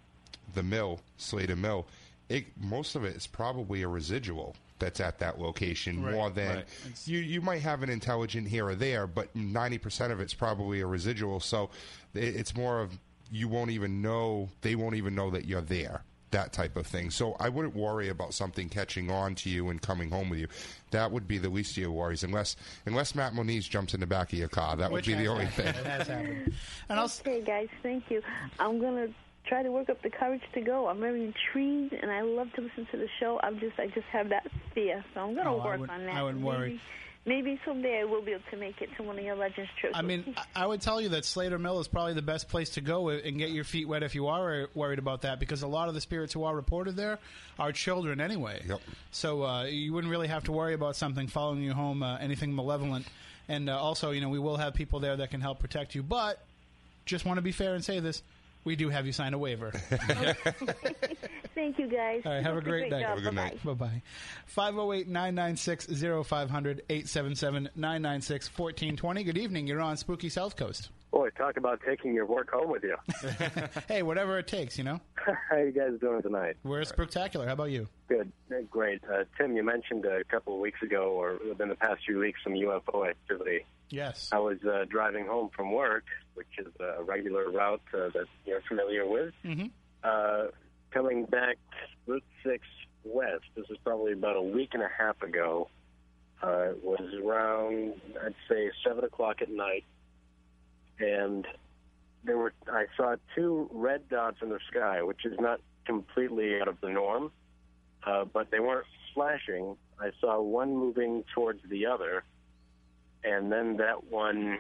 the mill, Slater Mill, it most of it is probably a residual that's at that location Right, more than right. you. You might have an intelligent here or there, but ninety percent of it's probably a residual. So it, it's more of you won't even know. They won't even know that you're there. That type of thing. So I wouldn't worry about something catching on to you and coming home with you. That would be the least of your worries, unless unless Matt Moniz jumps in the back of your car. That Which would be the only happened. thing. It has happened. And I'll okay, guys, thank you. I'm gonna try to work up the courage to go. I'm very intrigued, and I love to listen to the show. I'm just, I just have that fear, so I'm gonna Oh, work would- on that. I wouldn't maybe, worry. Maybe someday I will be able to make it to one of your Legends trips. I mean, I- I would tell you that Slater Mill is probably the best place to go and get your feet wet if you are worried about that, because a lot of the spirits who are reported there are children anyway. Yep. So uh, you wouldn't really have to worry about something following you home, uh, anything malevolent. And uh, also, you know, we will have people there that can help protect you. But just want to be fair and say this: we do have you sign a waiver. Thank you, guys. All right, have a great, night. job. Bye-bye. Bye bye. 508 996 0500 877 996 1420. Good evening. You're on Spooky South Coast. Boy, talk about taking your work home with you. hey, whatever it takes, you know? How are you guys doing tonight? We're spectacular. How about you? Good, great. Uh, Tim, you mentioned a couple of weeks ago, or within the past few weeks, some UFO activity. Yes. I was uh, driving home from work, which is a regular route uh, that you're familiar with. Mm-hmm. Uh, coming back Route 6 west, this is probably about a week and a half ago. Uh, it was around, I'd say, 7 o'clock at night. And there were I saw two red dots in the sky, which is not completely out of the norm, uh, but they weren't flashing. I saw one moving towards the other, and then that one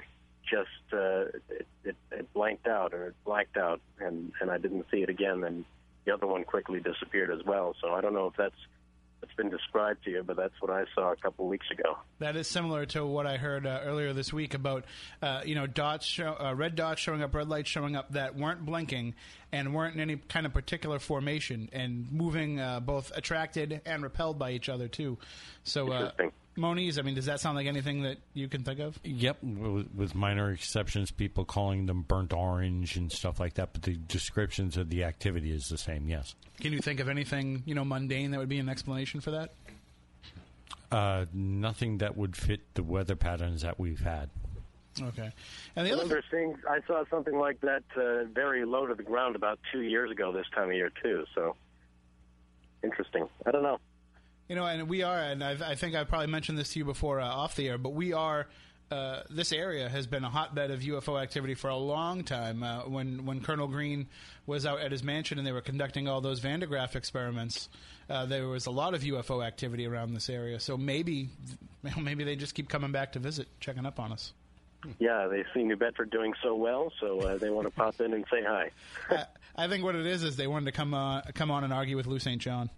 just uh, it, it, it blanked out or it blacked out, and and I didn't see it again. And the other one quickly disappeared as well. So I don't know if that's that's been described to you, but that's what I saw a couple of weeks ago. That is similar to what I heard uh, earlier this week about, uh, you know, dots, show, uh, red dots showing up, red lights showing up that weren't blinking and weren't in any kind of particular formation and moving, uh, both attracted and repelled by each other too. So, Moniz, I mean, does that sound like anything that you can think of? Yep, with, with minor exceptions, people calling them burnt orange and stuff like that, but the descriptions of the activity is the same. Yes. Can you think of anything you know mundane that would be an explanation for that? Uh, nothing that would fit the weather patterns that we've had. Okay. And the other remember seeing, I saw something like that uh, very low to the ground about two years ago this time of year too. So interesting. I don't know. You know, and we are, and I've, I think I probably mentioned this to you before uh, off the air, but we are. Uh, this area has been a hotbed of UFO activity for a long time. Uh, when when Colonel Green was out at his mansion and they were conducting all those Van de Graaff experiments, uh, there was a lot of UFO activity around this area. So maybe maybe they just keep coming back to visit, checking up on us. Yeah, they see New Bedford doing so well, so uh, they want to pop in and say hi. I, I think what it is is they wanted to come uh, come on and argue with Lou St. John.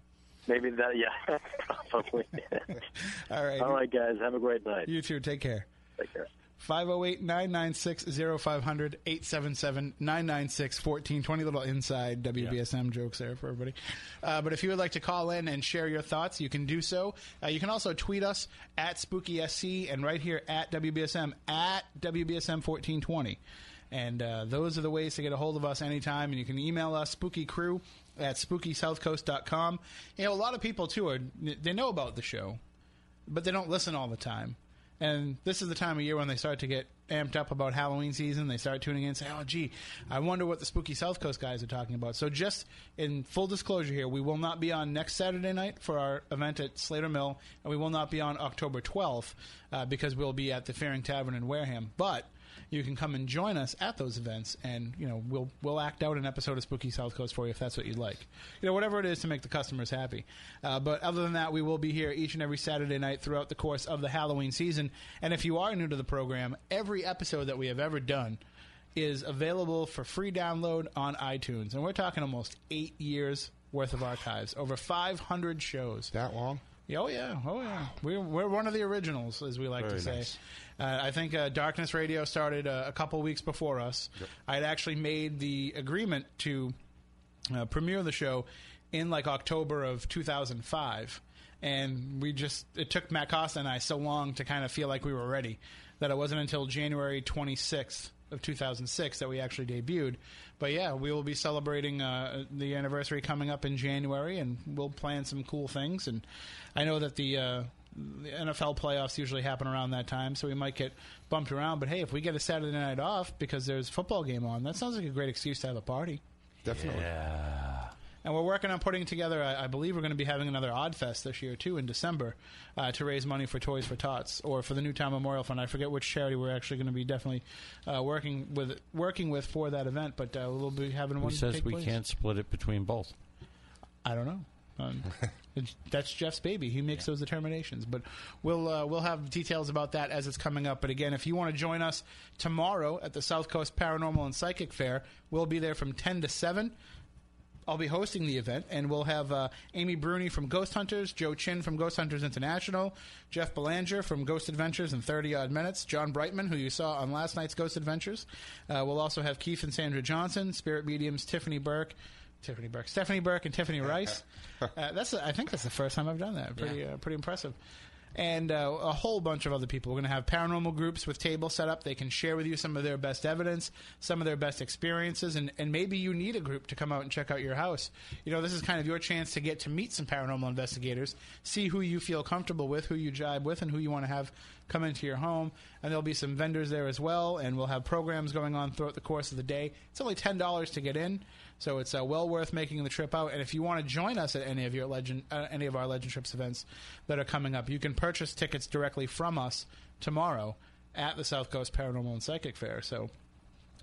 Maybe that, yeah, probably it. All right. All right, guys, have a great night. You too. Take care. Take care. 508 996 0500 877 996 1420. Little inside WBSM jokes there for everybody. Uh, but if you would like to call in and share your thoughts, you can do so. Uh, you can also tweet us at SpookySC and right here at WBSM at WBSM 1420. And uh, those are the ways to get a hold of us anytime. And you can email us, spookycrew at spookysouthcoast.com. You know, a lot of people, too, are they know about the show, but they don't listen all the time. And this is the time of year when they start to get amped up about Halloween season. They start tuning in and say, oh, gee, I wonder what the Spooky South Coast guys are talking about. So, just in full disclosure here, we will not be on next Saturday night for our event at Slater Mill, and we will not be on October 12th uh, because we'll be at the Fearing Tavern in Wareham. But you can come and join us at those events, and you know we'll we'll act out an episode of Spooky South Coast for you if that's what you'd like. You know whatever it is to make the customers happy. Uh, but other than that, we will be here each and every Saturday night throughout the course of the Halloween season. And if you are new to the program, every episode that we have ever done is available for free download on iTunes, and we're talking almost eight years worth of archives, over 500 shows. That long? Oh yeah, oh yeah. We're we're one of the originals, as we like Very to say. nice. Uh, I think uh, Darkness Radio started uh, a couple weeks before us. I had actually made the agreement to uh, premiere the show in like October of 2005, and we just it took Matt Costa and I so long to kind of feel like we were ready that it wasn't until January 26th of 2006 that we actually debuted. But yeah, we will be celebrating uh, the anniversary coming up in January, and we'll plan some cool things. And I know that the uh, the NFL playoffs usually happen around that time, so we might get bumped around. But hey, if we get a Saturday night off because there's a football game on, that sounds like a great excuse to have a party. Definitely. And we're working on putting together. I, I believe we're going to be having another Odd Fest this year too in December uh, to raise money for Toys for Tots or for the Newtown Memorial Fund. I forget which charity we're actually going to be definitely uh, working with working with for that event, but uh, we'll be having Who one. says take we place. can't split it between both? I don't know. Um, that's Jeff's baby. He makes those determinations. But we'll uh, we'll have details about that as it's coming up. But again, if you want to join us tomorrow at the South Coast Paranormal and Psychic Fair, we'll be there from ten to seven. I'll be hosting the event, and we'll have uh, Amy Bruni from Ghost Hunters, Joe Chin from Ghost Hunters International, Jeff Belanger from Ghost Adventures in 30 Odd Minutes, John Brightman, who you saw on last night's Ghost Adventures. Uh, we'll also have Keith and Sandra Johnson, Spirit Mediums, Tiffany Burke. Tiffany Burke, Stephanie Burke, and Tiffany Rice. uh, that's I think that's the first time I've done that. Pretty uh, pretty impressive. And uh, a whole bunch of other people. We're going to have paranormal groups with tables set up. They can share with you some of their best evidence, some of their best experiences, and, and maybe you need a group to come out and check out your house. You know, this is kind of your chance to get to meet some paranormal investigators, see who you feel comfortable with, who you jibe with, and who you want to have come into your home. And there'll be some vendors there as well, and we'll have programs going on throughout the course of the day. It's only $10 to get in. So it's uh, well worth making the trip out. And if you want to join us at any of your legend, uh, any of our Legend Trips events that are coming up, you can purchase tickets directly from us tomorrow at the South Coast Paranormal and Psychic Fair. So,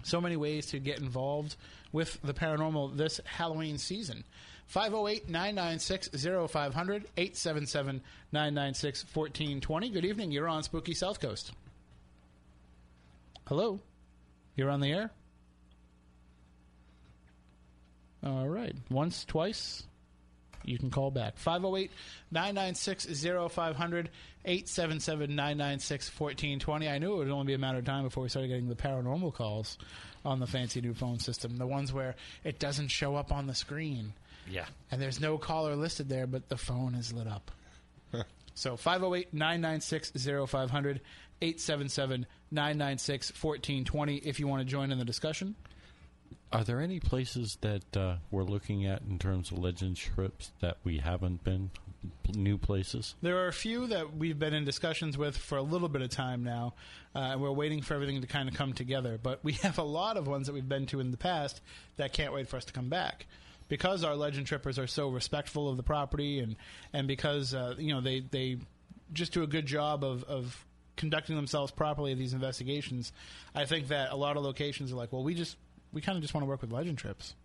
so many ways to get involved with the paranormal this Halloween season. 508 996 0500 877 996 1420. Good evening. You're on Spooky South Coast. Hello. You're on the air? All right. Once, twice, you can call back. 508 996 0500 877 996 1420. I knew it would only be a matter of time before we started getting the paranormal calls on the fancy new phone system. The ones where it doesn't show up on the screen. Yeah. And there's no caller listed there, but the phone is lit up. So 508 996 0500 877 996 1420 if you want to join in the discussion. Are there any places that uh, we're looking at in terms of legend trips that we haven't been? New places? There are a few that we've been in discussions with for a little bit of time now, uh, and we're waiting for everything to kind of come together. But we have a lot of ones that we've been to in the past that can't wait for us to come back. Because our legend trippers are so respectful of the property, and and because uh, you know they they just do a good job of, of conducting themselves properly at these investigations, I think that a lot of locations are like, well, we just we kind of just want to work with legend trips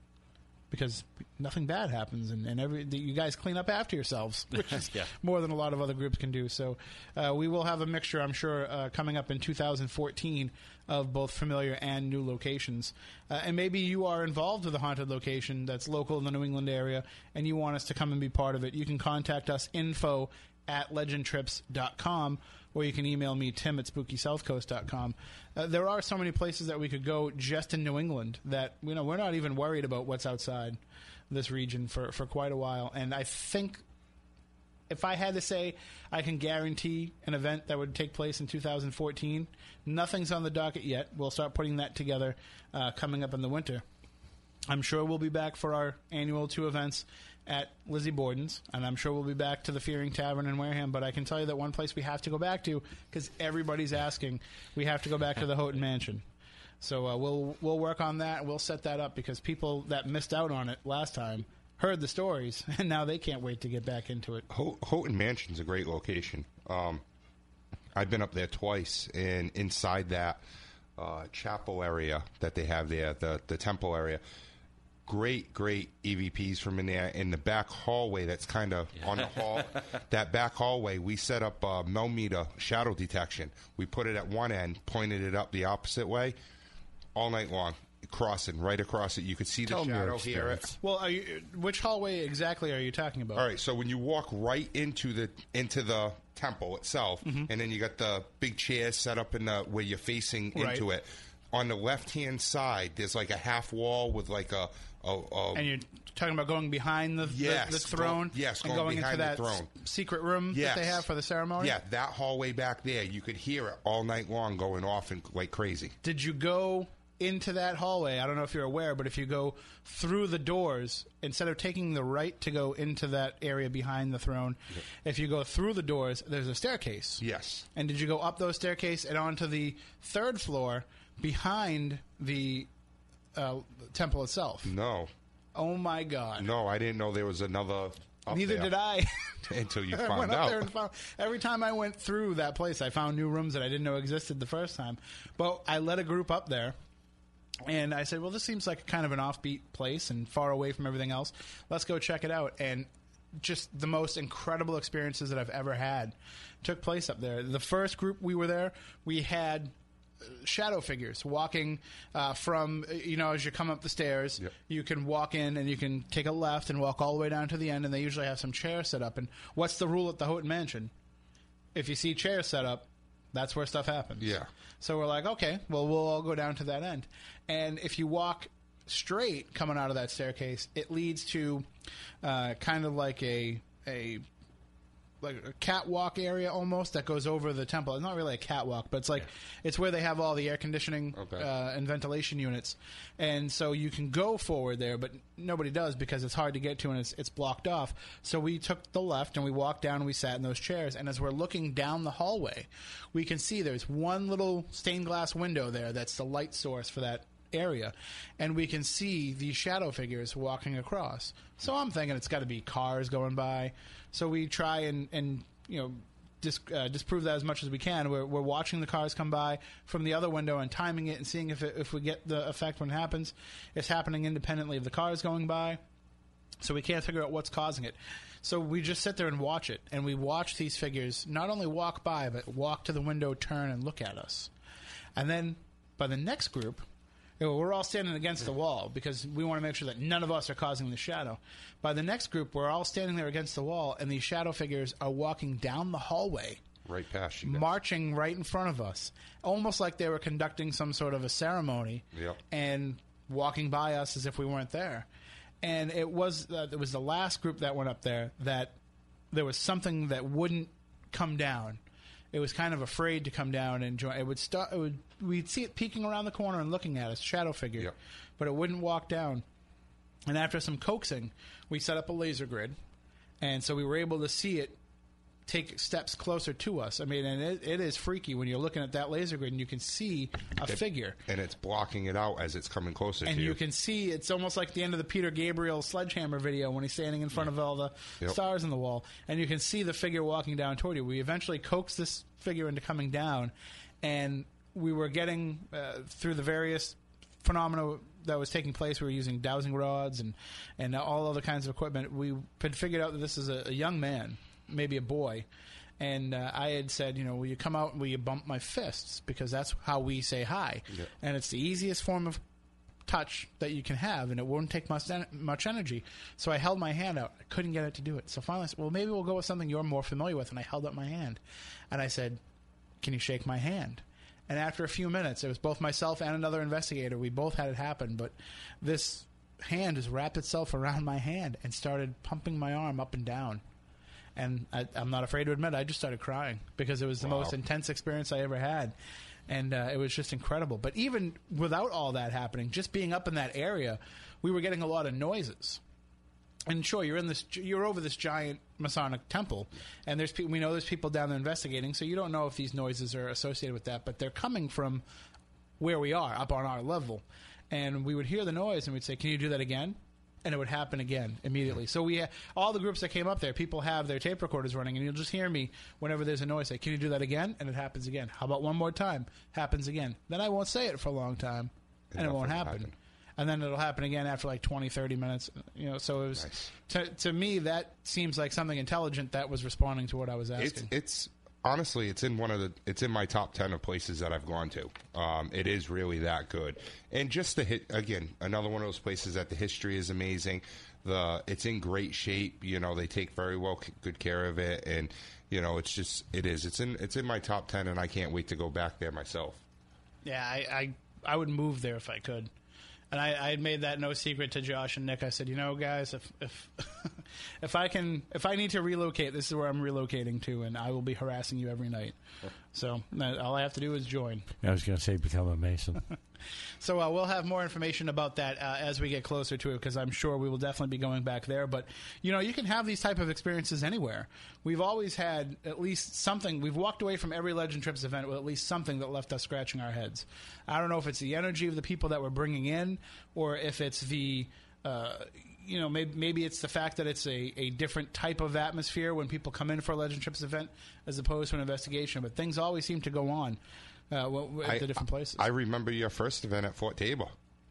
because nothing bad happens, and, and every you guys clean up after yourselves, which is Yeah. more than a lot of other groups can do. So uh, we will have a mixture, I'm sure, uh, coming up in 2014 of both familiar and new locations. Uh, and maybe you are involved with a haunted location that's local in the New England area, and you want us to come and be part of it. You can contact us info at legendtrips.com or you can email me tim at spookysouthcoast.com uh, there are so many places that we could go just in new england that you know we're not even worried about what's outside this region for, for quite a while. And i think if i had to say i can guarantee an event that would take place in 2014 nothing's on the docket yet. We'll start putting that together uh, coming up in the winter. I'm sure we'll be back for our annual two events at Lizzie Borden's, and I'm sure we'll be back to the Fearing Tavern in Wareham. But I can tell you that one place we have to go back to because everybody's asking. We have to go back to the Houghton Mansion. So uh, we'll we'll work on that. We'll set that up because people that missed out on it last time heard the stories, and now they can't wait to get back into it. Ho- Houghton Mansion's a great location. Um, I've been up there twice, and inside that uh, chapel area that they have there, the the temple area, great, great EVPs from in there. In the back hallway, that's kind of on the hall. that back hallway, we set up uh, millimeter shadow detection. We put it at one end, pointed it up the opposite way, all night long. Crossing right across it, you could see the Tell me shadow, hear it. Well, are you, which hallway exactly are you talking about? All right, so when you walk right into the into the temple itself, Mhm. and then you got the big chairs set up in the where you're facing Right. into it. On the left hand side, there's like a half wall with like a, a, a And you're talking about going behind the, the- Yes, the, throne? go- yes, and going into the that throne. s- secret room Yes. that they have for the ceremony? yeah, that hallway back there, you could hear it all night long going off and like crazy. Did you go into that hallway? I don't know if you're aware, but if you go through the doors, instead of taking the right to go into that area behind the throne, if you go through the doors, there's a staircase. Yes. And did you go up those staircase and onto the third floor behind the uh, temple itself? No, Oh my God! no, I didn't know there was another. up Neither there did I. until you I found went up out. there and found, every time I went through that place, I found new rooms that I didn't know existed the first time. But I led a group up there, and I said, "Well, this seems like kind of an offbeat place and far away from everything else. Let's go check it out." And just the most incredible experiences that I've ever had took place up there. The first group we were there, we had shadow figures walking uh, from you know as you come up the stairs you can walk in and you can take a left and walk all the way down to the end and they usually have some chairs set up. And what's the rule at the Houghton Mansion? If you see chairs set up that's where stuff happens. Yeah. so we're like okay well we'll all go down to that end. And if you walk straight coming out of that staircase it leads to uh, kind of like a a like a catwalk area almost that goes over the temple. It's not really a catwalk, but it's like it's where they have all the air conditioning uh, and ventilation units, and so you can go forward there, but nobody does because it's hard to get to and it's it's blocked off. So we took the left and we walked down and we sat in those chairs, and as we're looking down the hallway, we can see there's one little stained glass window there that's the light source for that area, and we can see these shadow figures walking across. So I'm thinking it's got to be cars going by. So we try and and you know. Dis, uh, disprove that as much as we can. We're, we're watching the cars come by from the other window and timing it and seeing if it, if we get the effect when it happens. It's happening independently of the cars going by, so we can't figure out what's causing it. So we just sit there and watch it, and we watch these figures not only walk by, but walk to the window, turn, and look at us. And then by the next group, you know, we're all standing against the wall because we want to make sure that none of us are causing the shadow. By the next group, we're all standing there against the wall, and these shadow figures are walking down the hallway, Right past you. guys. marching right in front of us, almost like they were conducting some sort of a ceremony Yep. and walking by us as if we weren't there. And it was uh, it was the last group that went up there that there was something that wouldn't come down. It was kind of afraid to come down and join. It would start. It would. We'd see it peeking around the corner and looking at us, shadow figure, but it wouldn't walk down. And after some coaxing, we set up a laser grid, and so we were able to see it take steps closer to us. I mean, and it, it is freaky when you're looking at that laser grid and you can see a It- figure. and it's blocking it out as it's coming closer And to you. you can see it's almost like the end of the Peter Gabriel sledgehammer video when he's standing in front of all the Yep. stars in the wall, and you can see the figure walking down toward you. We eventually coax this figure into coming down, and we were getting uh, through the various phenomena that was taking place. We were using dowsing rods and and all other kinds of equipment. We had figured out that this is a, a young man, maybe a boy. And uh, I had said, you know, will you come out and will you bump my fists? Because that's how we say hi. Yeah. And it's the easiest form of touch that you can have, and it won't take much en- much energy. So I held my hand out. I couldn't get it to do it. So finally, I said, "Well, maybe we'll go with something you're more familiar with." And I held up my hand, and I said, "Can you shake my hand?" And after a few minutes, it was both myself and another investigator. We both had it happen, but this hand just wrapped itself around my hand and started pumping my arm up and down. And I, I'm not afraid to admit, I just started crying because it was the Wow. most intense experience I ever had and uh, it was just incredible. But even without all that happening, just being up in that area, we were getting a lot of noises. And sure, you're in this, you're over this giant Masonic temple, and there's pe- we know there's people down there investigating, so you don't know if these noises are associated with that, but they're coming from where we are, up on our level. And we would hear the noise, and we'd say, "Can you do that again?" And it would happen again immediately. So we, all the groups that came up there, people have their tape recorders running, and you'll just hear me whenever there's a noise. Say, "Can you do that again?" And it happens again. How about one more time? Happens again. Then I won't say it for a long time, and it won't happen. happen. And then it'll happen again after like 20, 30 minutes. You know, so it was to, to me that seems like something intelligent that was responding to what I was It's asking. it's honestly it's in one of the it's in my top ten of places that I've gone to. Um, it is really that good, and just the hit again another one of those places that the history is amazing. The it's in great shape. You know they take very well c- good care of it, and you know it's just it is it's in it's in my top ten, and I can't wait to go back there myself. Yeah, I, I I would move there if I could. And I, I had made that no secret to Josh and Nick. I said, you know, guys, if if if I can, if I need to relocate, this is where I'm relocating to, and I will be harassing you every night. So all I have to do is join. I was going to say become a Mason. So uh, we'll have more information about that uh, as we get closer to it, because I'm sure we will definitely be going back there. But you know, you can have these type of experiences anywhere. We've always had at least something. We've walked away from every Legend Trips event with at least something that left us scratching our heads. I don't know if it's the energy of the people that we're bringing in, or if it's the uh, you know, maybe, maybe it's the fact that it's a, a different type of atmosphere when people come in for a Legend Trips event as opposed to an investigation. But things always seem to go on uh, at the different places. I remember your first event at Fort Taber,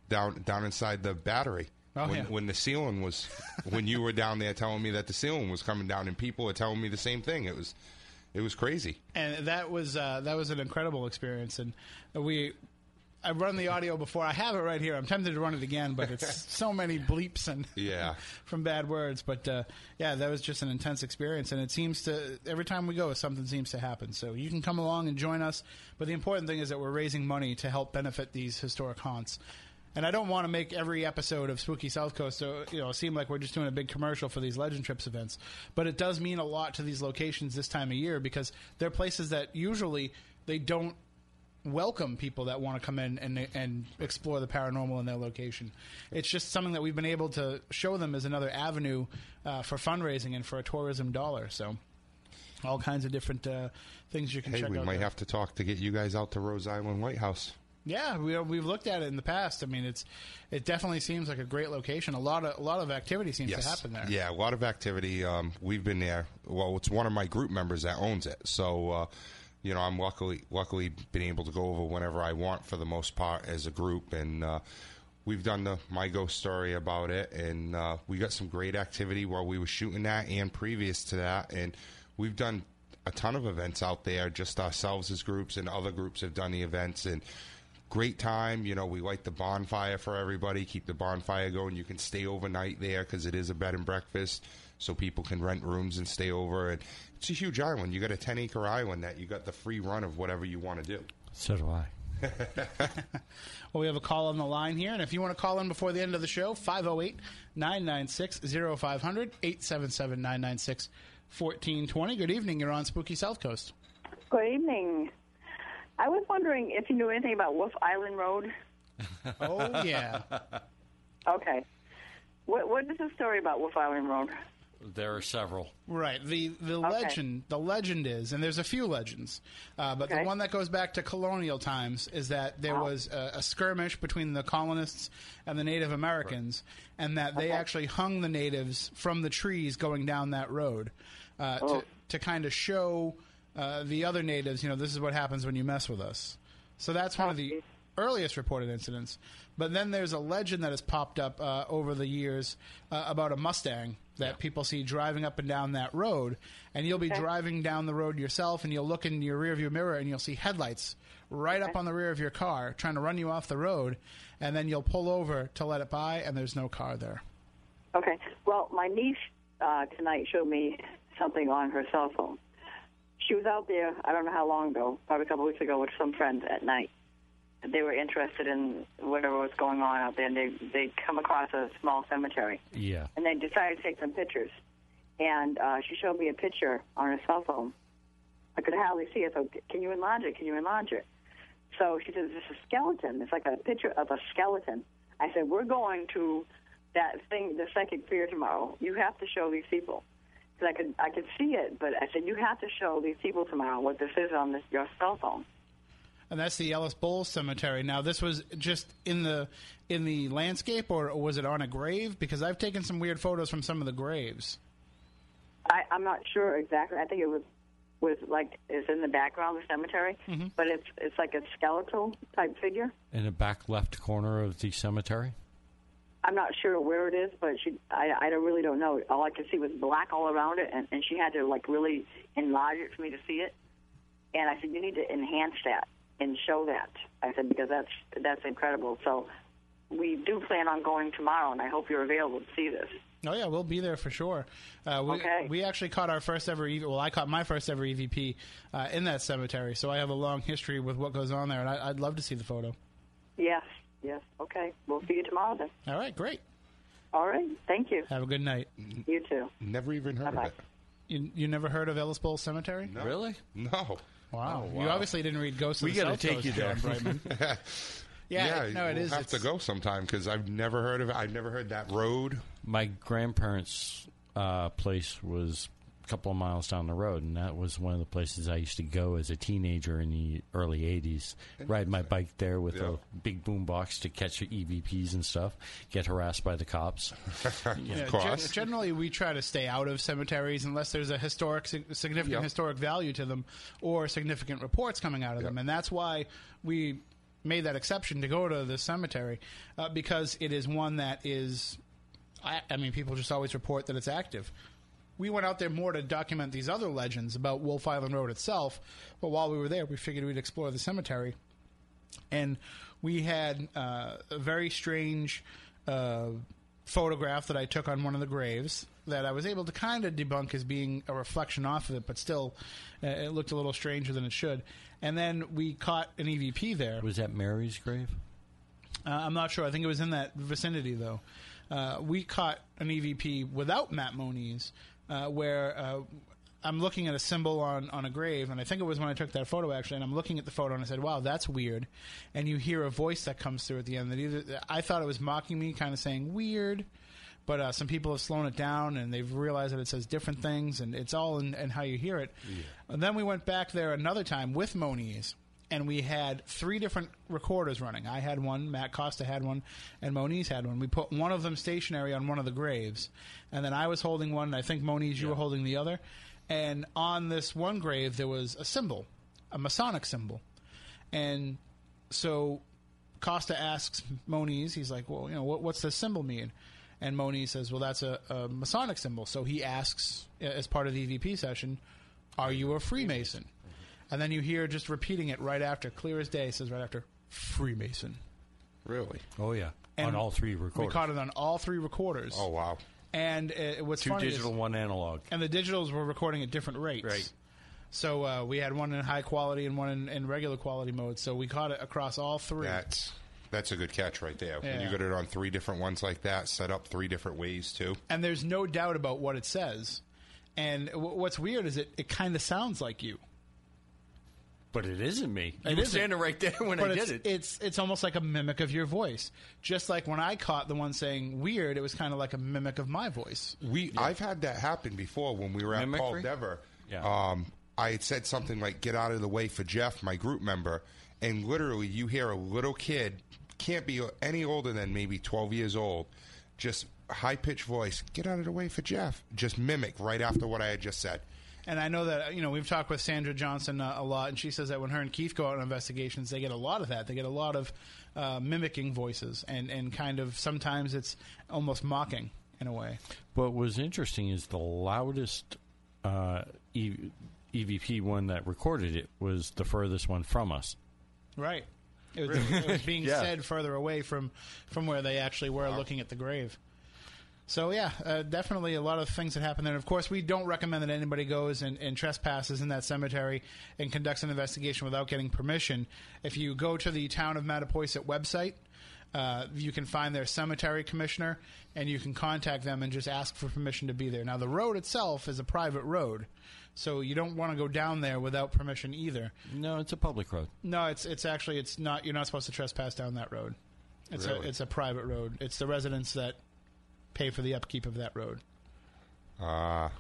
down down inside the battery. Oh, when, yeah. when the ceiling was, when you were down there telling me that the ceiling was coming down, and people were telling me the same thing. It was, it was crazy. and that was uh, that was an incredible experience. And we, I run the audio before. I have it right here. I'm tempted to run it again, but it's so many bleeps and Yeah. from bad words. But uh, yeah, that was just an intense experience, and it seems to every time we go, something seems to happen. So you can come along and join us. But the important thing is that we're raising money to help benefit these historic haunts. And I don't want to make every episode of Spooky South Coast so you know seem like we're just doing a big commercial for these Legend Trips events, but it does mean a lot to these locations this time of year because they're places that usually they don't welcome people that want to come in and and explore the paranormal in their location. It's just something that we've been able to show them as another avenue uh, for fundraising and for a tourism dollar. So. All kinds of different uh, things you can Hey, we might there. have to talk to get you guys out to Rose Island Lighthouse. Yeah, we, we've looked at it in the past. I mean, it's it definitely seems like a great location. A lot of a lot of activity seems to happen there. Yeah, a lot of activity. Um, we've been there. Well, it's one of my group members that owns it, so uh, you know I'm luckily luckily been able to go over whenever I want for the most part as a group, and uh, we've done the my ghost story about it, and uh, we got some great activity while we were shooting that and previous to that, and we've done a ton of events out there, just ourselves as groups, and other groups have done the events and great time. You know, we light the bonfire for everybody, keep the bonfire going. You can stay overnight there because it is a bed and breakfast, so people can rent rooms and stay over. And it's a huge island. You got a 10 acre island that you got the free run of whatever you want to do. So do I. Well, we have a call on the line here, and if you want to call in before the end of the show, 508 996 0500 877 996 1420. Good evening. You're on Spooky South Coast. Good evening. I was wondering if you knew anything about Wolf Island Road. Oh, yeah. Okay. What What is the story about Wolf Island Road? There are several. Right. The the Okay. legend the legend is, and there's a few legends, uh, but the one that goes back to colonial times is that there was a, a skirmish between the colonists and the Native Americans, and that they actually hung the natives from the trees going down that road uh, Oh. to to kind of show uh, the other natives, you know, this is what happens when you mess with us. So that's one of the earliest reported incidents. But then there's a legend that has popped up uh, over the years uh, about a Mustang that people see driving up and down that road. And you'll be Okay. driving down the road yourself, and you'll look in your rearview mirror, and you'll see headlights right up on the rear of your car trying to run you off the road. And then you'll pull over to let it by, and there's no car there. Okay. Well, my niece uh, tonight showed me something on her cell phone. She was out there, I don't know how long ago, probably a couple weeks ago, with some friends at night. They were interested in whatever was going on out there, and they they come across a small cemetery, Yeah. and they decided to take some pictures. And uh, she showed me a picture on her cell phone. I could hardly see it. So, can you enlarge it? Can you enlarge it? So she says, "This is a skeleton. It's like a picture of a skeleton." I said, "We're going to that thing, the psychic fear tomorrow. You have to show these people." Because I could, I could see it, but I said, "You have to show these people tomorrow what this is on this, your cell phone." And that's the Ellis Bowles Cemetery. Now, this was just in the in the landscape, or was it on a grave? Because I've taken some weird photos from some of the graves. I, I'm not sure exactly. I think it was was like is in the background of the cemetery, mm-hmm. but it's it's like a skeletal type figure. In the back left corner of the cemetery? I'm not sure where it is, but she I I don't, really don't know. All I could see was black all around it, and, and she had to like really enlarge it for me to see it. And I said, you need to enhance that and show that. I said because that's that's incredible. So we do plan on going tomorrow, and I hope you're available to see this. Oh yeah, we'll be there for sure. Uh, we, Okay. we actually caught our first ever EV, well, I caught my first ever EVP uh, in that cemetery, so I have a long history with what goes on there, and I, I'd love to see the photo. Yes, yes. Okay, we'll see you tomorrow then. All right, great. All right, thank you. Have a good night. You too. Never even heard Bye-bye. of it. You, you never heard of Ellis Bowl Cemetery? No. Really? No. Wow. Oh, You obviously didn't read Ghosts of We the gotta South take Coast, you there. John Brightman. Yeah, no, it we'll is. have to go sometime because I've never heard of it. I've never heard that road. My grandparents' uh, place was a couple of miles down the road, and that was one of the places I used to go as a teenager in the early '80s. Ride my bike there with Yeah. a big boom box to catch EVPs and stuff. Get harassed by the cops. Yeah, of course. gen- generally, we try to stay out of cemeteries unless there's a historic, significant Yep. historic value to them, or significant reports coming out of them, and that's why we made that exception to go to the cemetery uh, because it is one that is. I, I mean, people just always report that it's active. We went out there more to document these other legends about Wolf Island Road itself, but while we were there, we figured we'd explore the cemetery and we had uh, a very strange uh, photograph that I took on one of the graves that I was able to kind of debunk as being a reflection off of it, but still, uh, it looked a little stranger than it should. And then we caught an EVP there. Was that Mary's grave? Uh, I'm not sure. I think it was in that vicinity, though. Uh, we caught an EVP without Matt Moniz, uh, where uh, I'm looking at a symbol on, on a grave, and I think it was when I took that photo, actually, and I'm looking at the photo, and I said, wow, that's weird. And you hear a voice that comes through at the end that either, I thought it was mocking me, kind of saying, weird. But uh, some people have slowed it down, and they've realized that it says different things, and it's all in, in how you hear it. And then we went back there another time with Moniz, and we had three different recorders running. I had one, Matt Costa had one, and Moniz had one. We put one of them stationary on one of the graves, and then I was holding one. And I think Moniz, you were holding the other. And on this one grave, there was a symbol, a Masonic symbol, and so Costa asks Moniz, he's like, "Well, you know, what, what's this symbol mean?" And Moniz says, "Well, that's a, a Masonic symbol." So he asks, as part of the EVP session, "Are you a Freemason?" And then you hear just repeating it right after, clear as day, says right after, Freemason. Really? Oh yeah, And on all three recorders. We caught it on all three recorders. Oh wow! And uh, what's Two funny digital, is, one analog. and the digitals were recording at different rates. Right. So uh, we had one in high quality and one in, in regular quality mode. So we caught it across all three. That's that's a good catch right there. When Yeah. you got it on three different ones like that, set up three different ways too. and there's no doubt about what it says. And w- what's weird is it it kind of sounds like you. But it isn't me. You It were isn't. standing right there when But I it's, did it. It's it's almost like a mimic of your voice. Just like when I caught the one saying weird, it was kind of like a mimic of my voice. We I've had that happen before when we were at Paul Dever. Yeah. Um, I had said something like "Get out of the way for Jeff," my group member, and literally you hear a little kid, can't be any older than maybe twelve years old, just high pitched voice, "Get out of the way for Jeff," just mimic right after what I had just said. And I know that you know we've talked with Sandra Johnson uh, a lot, and she says that when her and Keith go out on investigations, they get a lot of that. They get a lot of uh, mimicking voices, and and kind of sometimes it's almost mocking in a way. What was interesting is the loudest uh, e- EVP one that recorded it was the furthest one from us. Right. It was, it was being Yeah. said further away from from where they actually were looking at the grave. So yeah, uh, definitely a lot of things that happen there. And of course, we don't recommend that anybody goes and, and trespasses in that cemetery and conducts an investigation without getting permission. If you go to the town of Mattapoisett website, uh, you can find their cemetery commissioner, and you can contact them and just ask for permission to be there. Now, the road itself is a private road, so you don't want to go down there without permission either. No, it's a public road. No, it's it's actually it's not. You're not supposed to trespass down that road. It's a Really? it's a private road. It's the residents that pay for the upkeep of that road. Ah,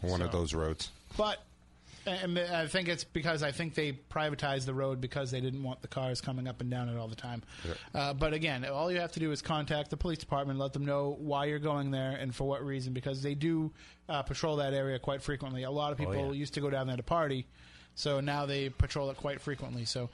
one of those roads. But and I think it's because I think they privatized the road because they didn't want the cars coming up and down it all the time. Uh, but again, all you have to do is contact the police department, let them know why you're going there and for what reason, because they do uh, patrol that area quite frequently. A lot of Oh, people yeah. used to go down there to party, so now they patrol it quite frequently. So,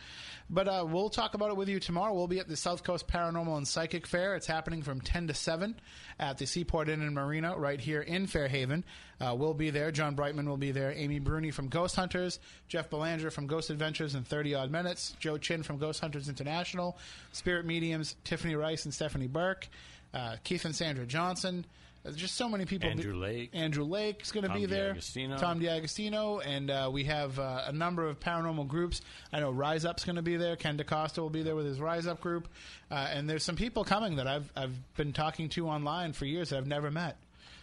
but uh, we'll talk about it with you tomorrow. We'll be at the South Coast Paranormal and Psychic Fair. It's happening from ten to seven at the Seaport Inn and Marina right here in Fairhaven. Uh, we'll be there. John Brightman will be there. Amy Bruni from Ghost Hunters, Jeff Belanger from Ghost Adventures in 30 Odd Minutes, Joe Chin from Ghost Hunters International, Spirit Mediums, Tiffany Rice and Stephanie Burke, uh, Keith and Sandra Johnson. There's just so many people. Andrew Lake. Andrew Lake's going to be there. D'Agostino. Tom D'Agostino, and uh, we have uh, a number of paranormal groups. I know Rise Up's going to be there. Ken DaCosta will be there with his Rise Up group, uh, and there's some people coming that I've I've been talking to online for years that I've never met.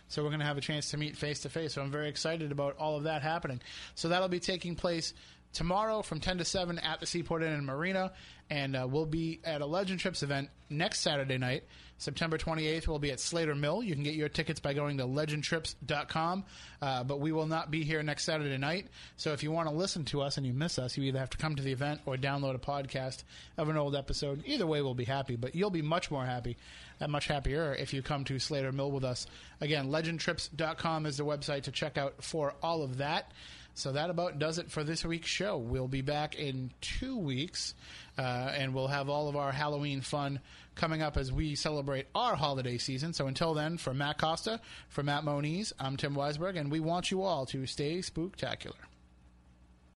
So we're going to have a chance to meet face to face. So I'm very excited about all of that happening. So that'll be taking place tomorrow from 10 to 7 at the Seaport Inn and Marina, and uh, we'll be at a Legend Trips event next Saturday night. September 28th, we'll be at Slater Mill. You can get your tickets by going to legendtrips.com, uh, but we will not be here next Saturday night. So if you want to listen to us and you miss us, you either have to come to the event or download a podcast of an old episode. Either way, we'll be happy, but you'll be much more happy, and much happier if you come to Slater Mill with us. Again, legendtrips.com is the website to check out for all of that. So that about does it for this week's show. We'll be back in two weeks, uh, and we'll have all of our Halloween fun coming up as we celebrate our holiday season. So until then, for Matt Costa, for Matt Moniz, I'm Tim Weisberg, and we want you all to stay spooktacular.